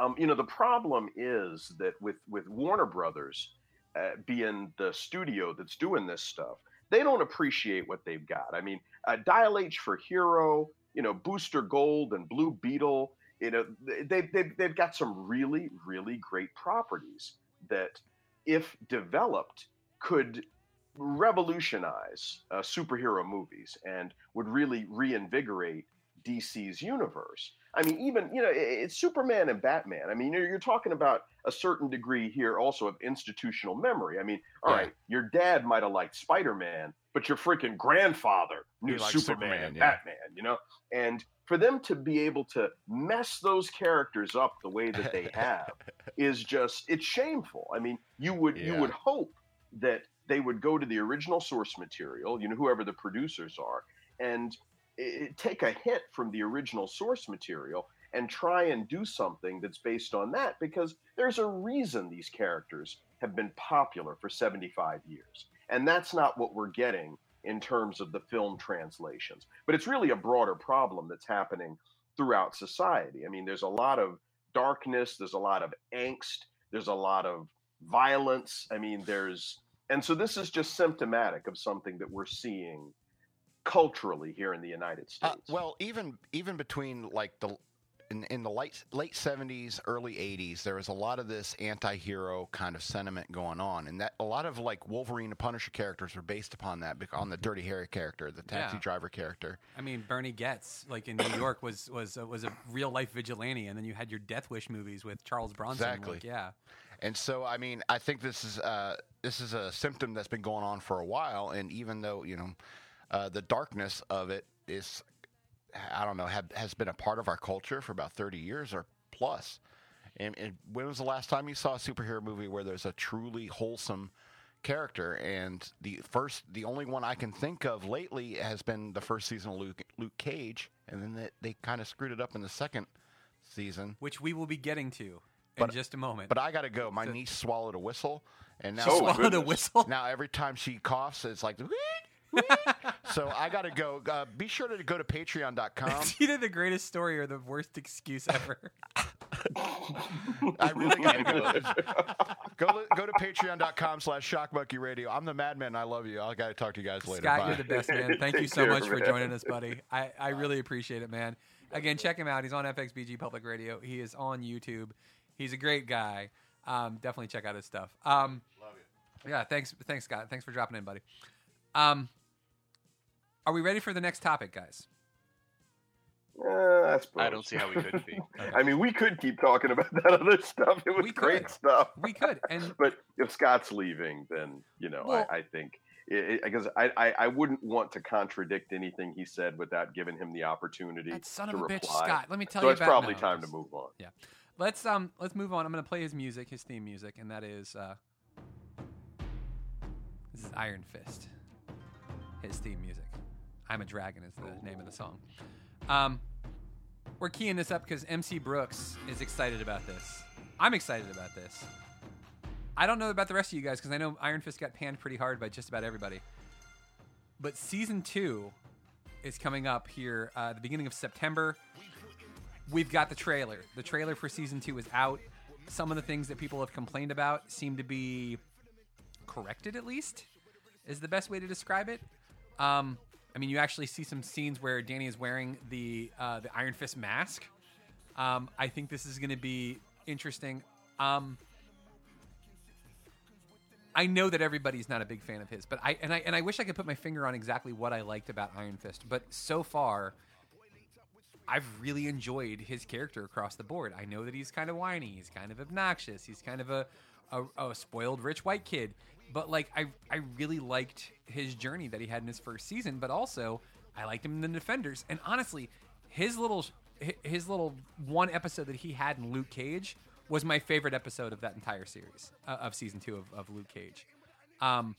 [SPEAKER 13] um, you know, the problem is that with with Warner Brothers uh, being the studio that's doing this stuff, they don't appreciate what they've got. I mean, uh, Dial H for Hero, you know, Booster Gold and Blue Beetle, you know, they, they've, they've got some really, really great properties that, if developed, could revolutionize uh, superhero movies and would really reinvigorate DC's universe. I mean, even you know, it's Superman and Batman. I mean, you're, you're talking about a certain degree here also of institutional memory. I mean, all right,
[SPEAKER 2] Yeah.
[SPEAKER 13] your dad might have liked Spider-Man, but your freaking grandfather knew Superman,
[SPEAKER 2] Superman,
[SPEAKER 13] and
[SPEAKER 2] yeah.
[SPEAKER 13] Batman. You know, and for them to be able to mess those characters up the way that they (laughs) have is just it's shameful. I mean, you would you would hope that they would go to the original source material, you know, whoever the producers are, and i take a hit from the original source material and try and do something that's based on that because there's a reason these characters have been popular for 75 years. And that's not what we're getting in terms of the film translations. But it's really a broader problem that's happening throughout society. I mean, there's a lot of darkness, there's a lot of angst, there's a lot of violence. I mean, there's and so this is just symptomatic of something that we're seeing culturally here in the United States.
[SPEAKER 2] Uh, well, even even between like the in, in the late late seventies, early eighties, there was a lot of this anti-hero kind of sentiment going on, and that a lot of like Wolverine and Punisher characters were based upon that, on the Dirty Harry character, the taxi
[SPEAKER 3] Yeah.
[SPEAKER 2] driver character.
[SPEAKER 3] I mean, Bernie Goetz, like in New (coughs) York, was was uh, was a real life vigilante, and then you had your Death Wish movies with Charles Bronson.
[SPEAKER 2] Exactly.
[SPEAKER 3] Like, yeah,
[SPEAKER 2] And so, I mean, I think this is uh, this is a symptom that's been going on for a while, and even though you know uh, the darkness of it is, I don't know, have, has been a part of our culture for about thirty years or plus. And, and when was the last time you saw a superhero movie where there's a truly wholesome character? And the first, the only one I can think of lately has been the first season of Luke, Luke Cage, and then they, they kind of screwed it up in the second season.
[SPEAKER 3] which we will be getting to in just a moment.
[SPEAKER 2] But I got to go. My niece swallowed a whistle, and now
[SPEAKER 3] She swallowed a whistle?
[SPEAKER 2] Now every time she coughs, it's like. "Weet, weet." so I got to go. Uh, be sure to go to Patreon.com.
[SPEAKER 3] it's (laughs) either the greatest story or the worst excuse ever.
[SPEAKER 2] I really got to go. go go to Patreon.com slash Shockmonkey Radio. I'm the Madman. I love you. I got to talk to you guys later.
[SPEAKER 3] Scott,
[SPEAKER 2] Bye.
[SPEAKER 3] you're the best, man. Thank you so
[SPEAKER 13] care,
[SPEAKER 3] much for joining us, buddy. I, I really appreciate it, man. Again, check him out. He's on FXBG Public Radio. He is on YouTube. He's a great guy. Um, definitely check out his stuff. Um,
[SPEAKER 2] Love you.
[SPEAKER 3] yeah, thanks, thanks, Scott. Thanks for dropping in, buddy. Um, are we ready for the next topic, guys?
[SPEAKER 13] Eh, I,
[SPEAKER 4] I don't see how we could be. (laughs)
[SPEAKER 13] I mean, we could keep talking about that other stuff. It was
[SPEAKER 3] We
[SPEAKER 13] great
[SPEAKER 3] could.
[SPEAKER 13] stuff.
[SPEAKER 3] We could, and (laughs)
[SPEAKER 13] But if Scott's leaving, then you know,
[SPEAKER 3] Well-
[SPEAKER 13] I, I think because I, I I wouldn't want to contradict anything he said without giving him the opportunity
[SPEAKER 3] that son
[SPEAKER 13] to
[SPEAKER 3] of a bitch. Scott. Let me tell
[SPEAKER 13] so
[SPEAKER 3] you So
[SPEAKER 13] it's
[SPEAKER 3] about
[SPEAKER 13] probably
[SPEAKER 3] no,
[SPEAKER 13] time to move on.
[SPEAKER 3] Yeah. Let's um let's move on. I'm gonna play his music, his theme music, and that is uh this is Iron Fist. His theme music. I'm a Dragon is the name of the song. Um we're keying this up because MC Brooks is excited about this. I'm excited about this. I don't know about the rest of you guys because I know Iron Fist got panned pretty hard by just about everybody. But season two is coming up here uh, the beginning of September we've got the trailer. The trailer for season two is out. Some of the things that people have complained about seem to be corrected, at least, is the best way to describe it. Um, I mean, you actually see some scenes where Danny is wearing the uh, the Iron Fist mask. Um, I think this is going to be interesting. Um, I know that everybody's not a big fan of his, but I and I and I wish I could put my finger on exactly what I liked about Iron Fist. But so far, I've really enjoyed his character across the board. I know that he's kind of whiny, he's kind of obnoxious, he's kind of a, a, a spoiled rich white kid, but like I I really liked his journey that he had in his first season, but also I liked him in the Defenders. And honestly, his little his little one episode that he had in Luke Cage was my favorite episode of that entire series uh, of season two of, of Luke Cage. Um,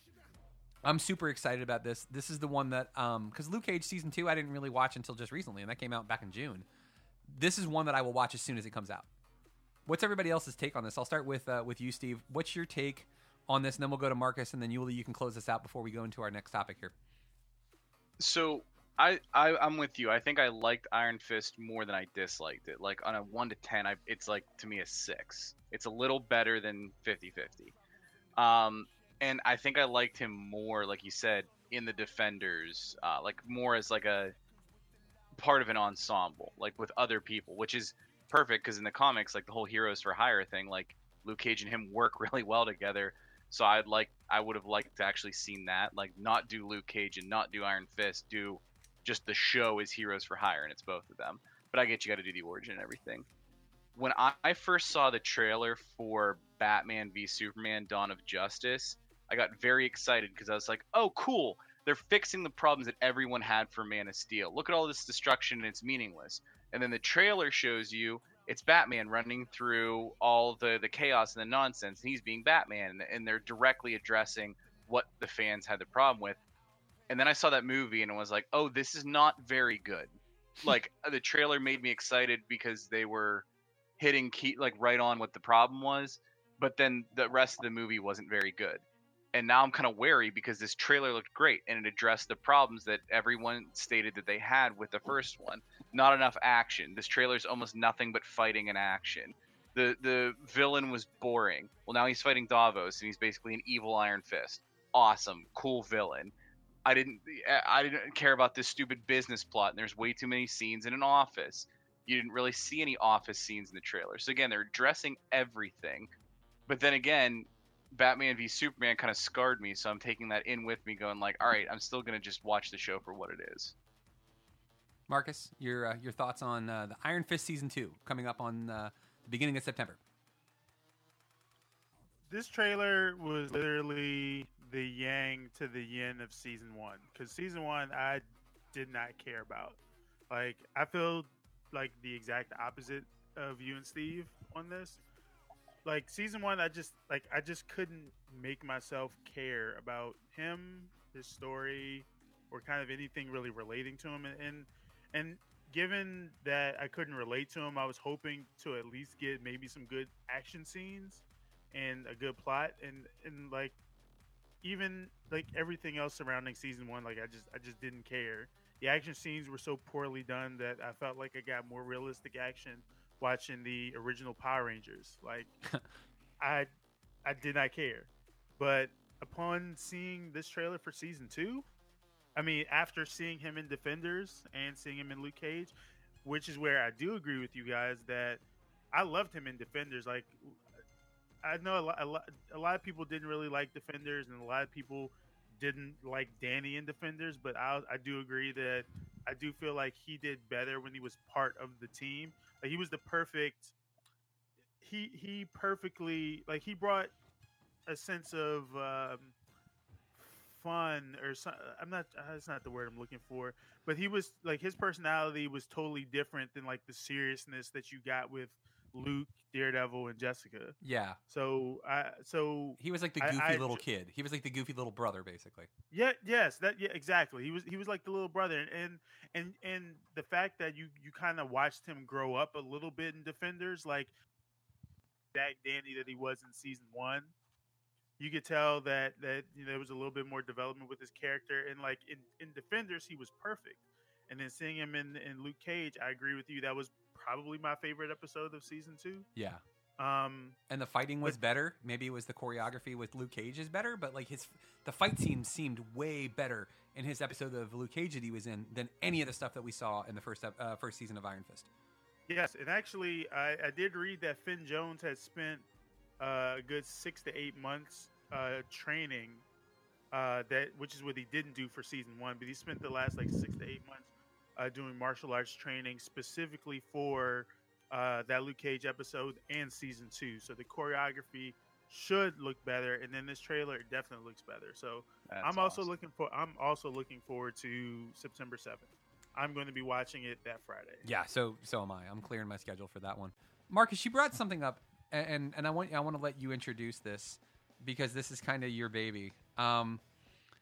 [SPEAKER 3] I'm super excited about this. This is the one that um because Luke Cage season two I didn't really watch until just recently, and that came out back in June. This is one that I will watch as soon as it comes out. What's everybody else's take on this? I'll start with uh, with you, Steve. What's your take on this? And then we'll go to Marcus, and then Yuli, you can close this out before we go into our next topic here.
[SPEAKER 4] So I, I I'm with you. I think I liked Iron Fist more than I disliked it. Like on a one to ten, I, it's like to me a six. It's a little better than 50-50. Um, and I think I liked him more, like you said, in the Defenders, uh, like more as like a part of an ensemble, like with other people, which is perfect because in the comics, like the whole Heroes for Hire thing, like Luke Cage and him work (laughs) really well together. So I'd like, I would have liked to actually seen that, like not do Luke Cage and not do Iron Fist, do just the show is Heroes for Hire and it's both of them. But I get you got to do the origin and everything. When I, I first saw the trailer for Batman v Superman: Dawn of Justice, I got very excited because I was like, "Oh, cool! They're fixing the problems that everyone had for Man of Steel. Look at all this destruction and it's meaningless." And then the trailer shows you it's Batman running through all the the chaos and the nonsense, and he's being Batman, and they're directly addressing what the fans had the problem with. And then I saw that movie and it was like, "Oh, this is not very good." (laughs) like uh, the trailer made me excited because they were hitting key like right on what the problem was, but then the rest of the movie wasn't very good. And now I'm kind of wary because this trailer looked great and it addressed the problems that everyone stated that they had with the first one. Not enough action. This trailer's almost nothing but fighting and action. The the villain was boring. Well, now he's fighting Davos and he's basically an evil Iron Fist. Awesome, cool villain. I didn't I didn't care about this stupid business plot. And there's way too many scenes in an office. You didn't really see any office scenes in the trailer. So again, they're addressing everything. But then again, Batman v Superman kind of scarred me, so I'm taking that in with me, going like, all right, I'm still gonna just watch the show for what it is.
[SPEAKER 3] Marcus, your uh, your thoughts on uh, the Iron Fist season two coming up on uh, the beginning of September?
[SPEAKER 12] This trailer was literally the yang to the yin of season one. Because season one, I did not care about. Like, I feel like the exact opposite of you and Steve on this. Like season one, I just like I just couldn't make myself care about him, his story, or kind of anything really relating to him. And and, and given that I couldn't relate to him, I was hoping to at least get maybe some good action scenes and a good plot. And and like even like everything else surrounding season one, like I just I just didn't care. The action scenes were so poorly done that I felt like I got more realistic action watching the original Power Rangers. Like (laughs) I I did not care. But upon seeing this trailer for season 2, I mean after seeing him in Defenders and seeing him in Luke Cage, which is where I do agree with you guys that I loved him in Defenders like I know a lot, a lot, a lot of people didn't really like Defenders, and a lot of people didn't like Danny in Defenders. But I, I do agree that I do feel like he did better when he was part of the team. Like he was the perfect. He he perfectly like he brought a sense of um, fun or some, I'm not uh, that's not the word I'm looking for, but he was like his personality was totally different than like the seriousness that you got with Luke, Daredevil, and Jessica.
[SPEAKER 3] Yeah.
[SPEAKER 12] So I so
[SPEAKER 3] he was like the goofy I, I, little kid. He was like the goofy little brother, basically.
[SPEAKER 12] Yeah. Yes. That. Yeah. Exactly. He was. He was like the little brother, and and and the fact that you you kind of watched him grow up a little bit in Defenders, like that Danny that he was in season one. You could tell that that you know, there was a little bit more development with his character, and like in in Defenders, he was perfect. And then seeing him in in Luke Cage, I agree with you. That was probably my favorite episode of season two.
[SPEAKER 3] Yeah.
[SPEAKER 12] Um,
[SPEAKER 3] and the fighting was but, better. Maybe it was the choreography with Luke Cage is better, but like his the fight scene seemed way better in his episode of Luke Cage that he was in than any of the stuff that we saw in the first uh, first season of Iron Fist.
[SPEAKER 12] Yes, and actually, I, I did read that Finn Jones had spent uh, a good six to eight months uh, training. Uh, that which is what he didn't do for season one, but he spent the last like six to eight months uh, doing martial arts training specifically for uh, that Luke Cage episode and season two. So the choreography should look better, and then this trailer definitely looks better. So
[SPEAKER 4] That's
[SPEAKER 12] I'm also
[SPEAKER 4] awesome.
[SPEAKER 12] looking for I'm also looking forward to September seventh. I'm going to be watching it that Friday.
[SPEAKER 3] Yeah, so so am I. I'm clearing my schedule for that one. Marcus, you brought something up, and and I want I want to let you introduce this because this is kind of your baby. Um,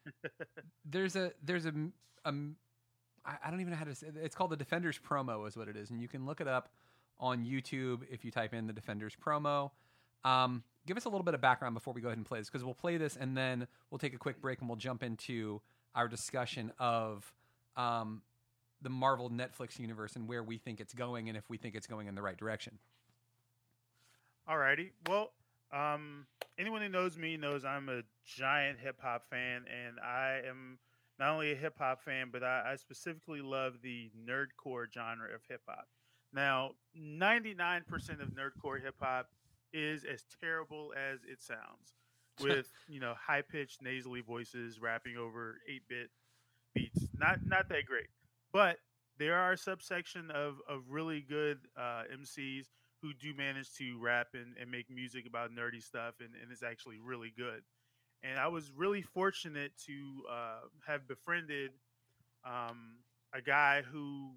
[SPEAKER 3] (laughs) there's a there's a, m- a m- I I don't even know how to say it. it's called the Defenders promo is what it is, and you can look it up on YouTube if you type in the Defenders promo. Um, give us a little bit of background before we go ahead and play this because we'll play this and then we'll take a quick break and we'll jump into our discussion of um, the Marvel Netflix universe and where we think it's going and if we think it's going in the right direction.
[SPEAKER 12] Alrighty. Well, um, anyone who knows me knows I'm a giant hip hop fan, and I am not only a hip hop fan, but I, I specifically love the nerdcore genre of hip hop. Now, 99% of nerdcore hip hop is as terrible as it sounds, (laughs) with you know high pitched nasally voices rapping over 8 bit beats. Not not that great, but there are a subsection of of really good uh, MCs who do manage to rap and, and make music about nerdy stuff and, and it's actually really good. And I was really fortunate to uh, have befriended um, a guy who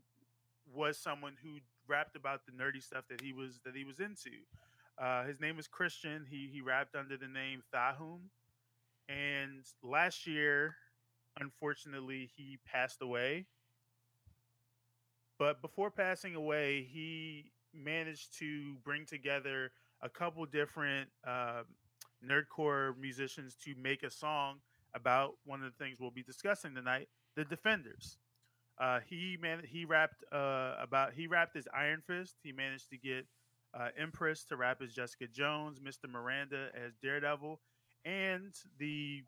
[SPEAKER 12] was someone who rapped about the nerdy stuff that he was that he was into. Uh, his name was Christian. He he rapped under the name Thahum. And last year, unfortunately, he passed away. But before passing away, he managed to bring together a couple different uh, nerdcore musicians to make a song about one of the things we'll be discussing tonight, the Defenders. Uh, he man he rapped uh, about he rapped as Iron Fist. He managed to get uh, Empress to rap as Jessica Jones, Mr. Miranda as Daredevil, and the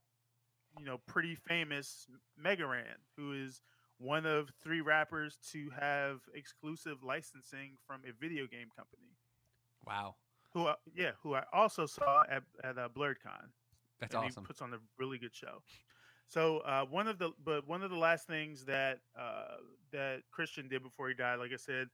[SPEAKER 12] you know pretty famous Mega Ran, who is one of three rappers to have exclusive licensing from a video game company.
[SPEAKER 3] Wow.
[SPEAKER 12] Who, I, yeah, who I also saw at at uh, BlerdCon.
[SPEAKER 3] That's
[SPEAKER 12] and
[SPEAKER 3] awesome.
[SPEAKER 12] He puts on a really good show. So uh, one of the but one of the last things that uh, that Christian did before he died, like I said,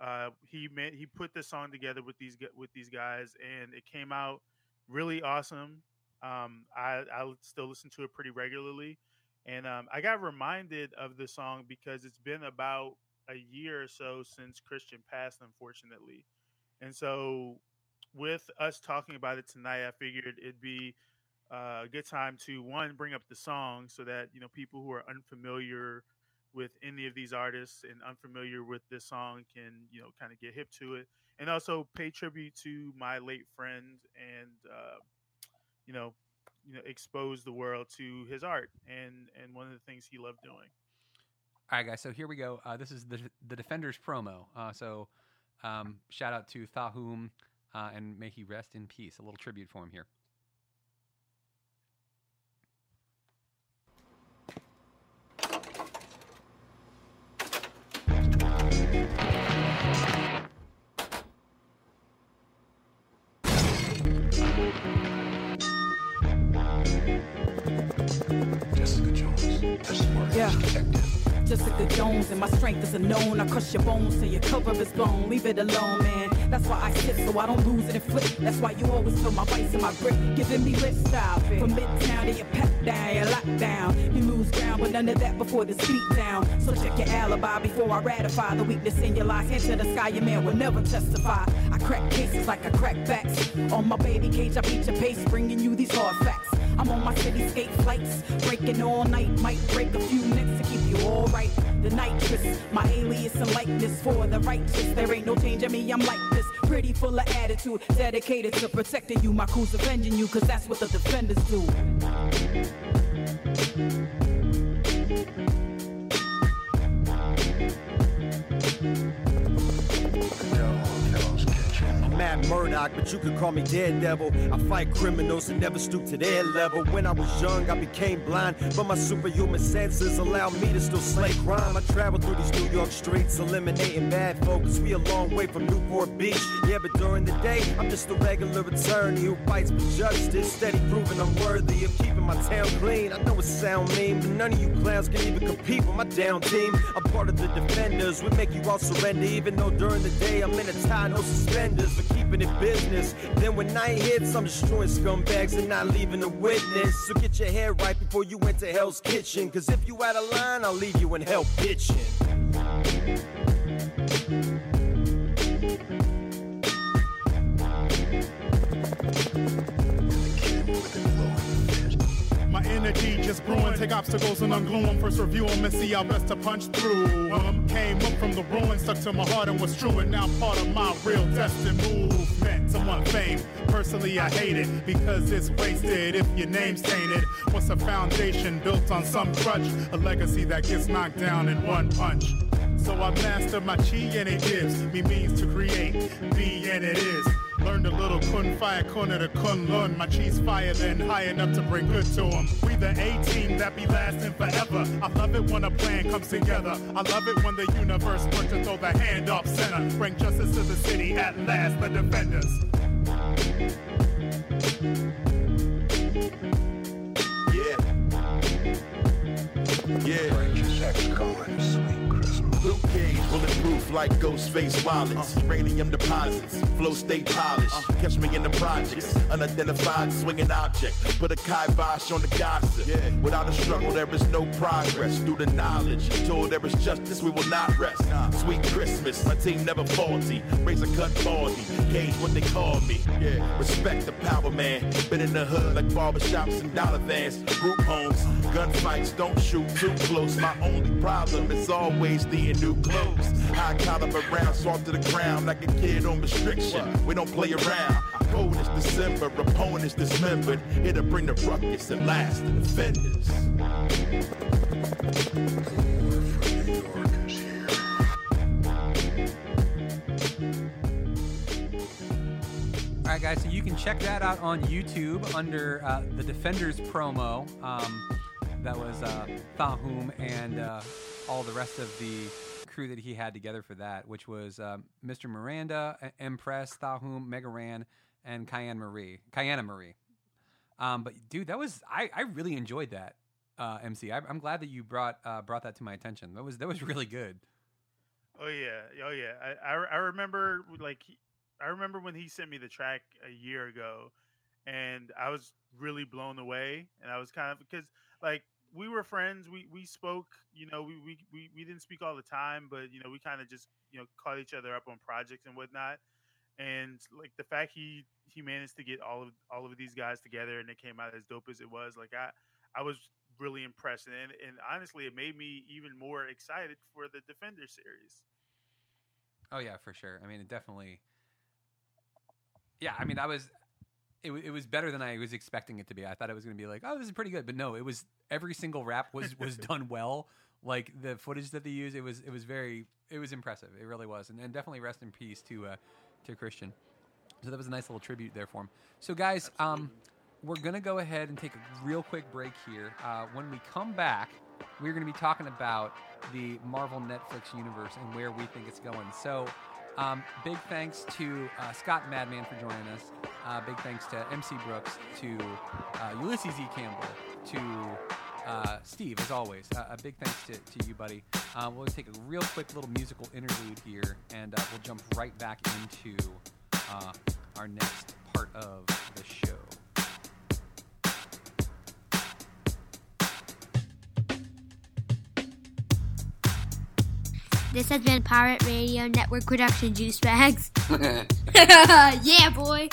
[SPEAKER 12] uh, he made, he put this song together with these with these guys, and it came out really awesome. Um, I I still listen to it pretty regularly, and um, I got reminded of the song because it's been about a year or so since Christian passed, unfortunately, and so with us talking about it tonight, I figured it'd be uh, a good time to one bring up the song so that you know people who are unfamiliar with any of these artists and unfamiliar with this song can you know kind of get hip to it. And also pay tribute to my late friend and uh, you know you know expose the world to his art and and one of the things he loved doing
[SPEAKER 3] All right, guys. So here we go. Uh, this is the the Defenders promo. Uh, so um, shout out to Thahum, uh, and may he rest in peace. A little tribute for him here.
[SPEAKER 14] Strength is unknown. I crush your bones till your cover is blown. Leave it alone, man. That's why I sit so I don't lose it and flip. That's why you always feel my vice in my grip. Giving me lip style. From midtown to your pet down, your lockdown. You lose ground, but none of that before this beat down. So check your alibi before I ratify the weakness in your lies. Head to the sky, your man will never testify. I crack cases like I crack backs. On my baby cage, I beat your pace, bringing you these hard facts. I'm on my cityscape flights, breaking all night. Might break a few necks alright. The nitrous, my alias and likeness for the righteous. There ain't no change in me, I'm like this. Pretty full of attitude, dedicated to protecting you. My crew's avenging you, cause that's what the defenders do.
[SPEAKER 15] Matt Murdock, but you could call me Daredevil. I fight criminals and never stoop to their level. When I was young, I became blind, but my superhuman senses allow me to still slay crime. I travel through these New York streets, eliminating bad folks. We a long way from Newport Beach. Yeah, but during the day, I'm just a regular attorney who fights for justice, steady proving I'm worthy of keeping my town clean. I know it sound mean, but none of you clowns can even compete with my down team. I'm part of the defenders. We make you all surrender, even though during the day I'm in a tie, no suspenders for keeping it business. Then when night hits, I'm destroying scumbags and not leaving a witness. So get your head right before you went to Hell's Kitchen. Cause if you out of line, I'll leave you in hell pitching.
[SPEAKER 16] Energy just brewing, take obstacles and unglue 'em. First review 'em and see how best to punch through 'em. Came up from the ruins, stuck to my heart and was true, and now part of my real destined movement. To want fame, personally I hate it because it's wasted if your name's tainted. What's a foundation built on some crutch? A legacy that gets knocked down in one punch. So I master my chi and it gives me means to create, be and it is. Learned a little kun fire kun at a kun lun. My cheese fire then high enough to bring good to 'em. We the A team that be lasting forever. I love it when a plan comes together. I love it when the universe works to throw the hand off center. Bring justice to the city at last, the defenders.
[SPEAKER 17] Yeah. Yeah. Luke Cage, like Ghostface wallets. Uranium deposits, flow stay polished. Catch me in the projects, unidentified swinging object. Put a kibosh on the gossip. Without a struggle, there is no progress. Through the knowledge, until there is justice, we will not rest. Sweet Christmas, my team never faulty. Razor cut baldy, Cage what they call me. Respect the power man. Been in the hood like barbershops and dollar vans. Group homes, gunfights, don't shoot too close. My only problem is always the new clothes. High caliber rounds soft to the ground like a kid on restriction. We don't play around. Cold is December, opponents dismembered. Here to bring the ruckus and last the defenders.
[SPEAKER 3] All right, guys. So you can check that out on YouTube under uh, the Defenders promo. Um, that was uh, Thahum and uh, all the rest of the crew that he had together for that, which was um, Mr. Miranda, Empress, Thahum, Mega Ran, and Cayenne Marie, Cayenne Marie. Um, but dude, that was I, I really enjoyed that. Uh, MC, I, I'm glad that you brought uh, brought that to my attention. That was that was (laughs) really good.
[SPEAKER 12] Oh yeah, oh yeah. I, I, I remember like I remember when he sent me the track a year ago, and I was really blown away. And I was kind of because like we were friends, we we spoke. You know, we we we, we didn't speak all the time, but you know, we kind of just you know caught each other up on projects and whatnot. And like the fact he he managed to get all of all of these guys together and it came out as dope as it was, like I I was really impressed. And and honestly, it made me even more excited for the Defender series.
[SPEAKER 3] Oh yeah, for sure. I mean, it definitely. Yeah, I mean, I was. It, it was better than I was expecting it to be. I thought it was going to be like, oh, this is pretty good, but no, it was every single rap was was (laughs) done well. Like the footage that they used, it was it was very it was impressive. It really was, and, and definitely rest in peace to uh, to Christian. So that was a nice little tribute there for him. So guys, um, we're gonna go ahead and take a real quick break here. Uh, when we come back, we're gonna be talking about the Marvel Netflix universe and where we think it's going. So. Um, big thanks to uh, Scott Madman for joining us. Uh, big thanks to MC Brooks, to uh, Ulysses E. Campbell, to uh, Steve, as always. Uh, a big thanks to, to you, buddy. Uh, we'll take a real quick little musical interlude here, and uh, we'll jump right back into uh, our next part of the show.
[SPEAKER 18] This has been Pirate Radio Network production, Juice Bags. (laughs) (laughs) yeah, boy.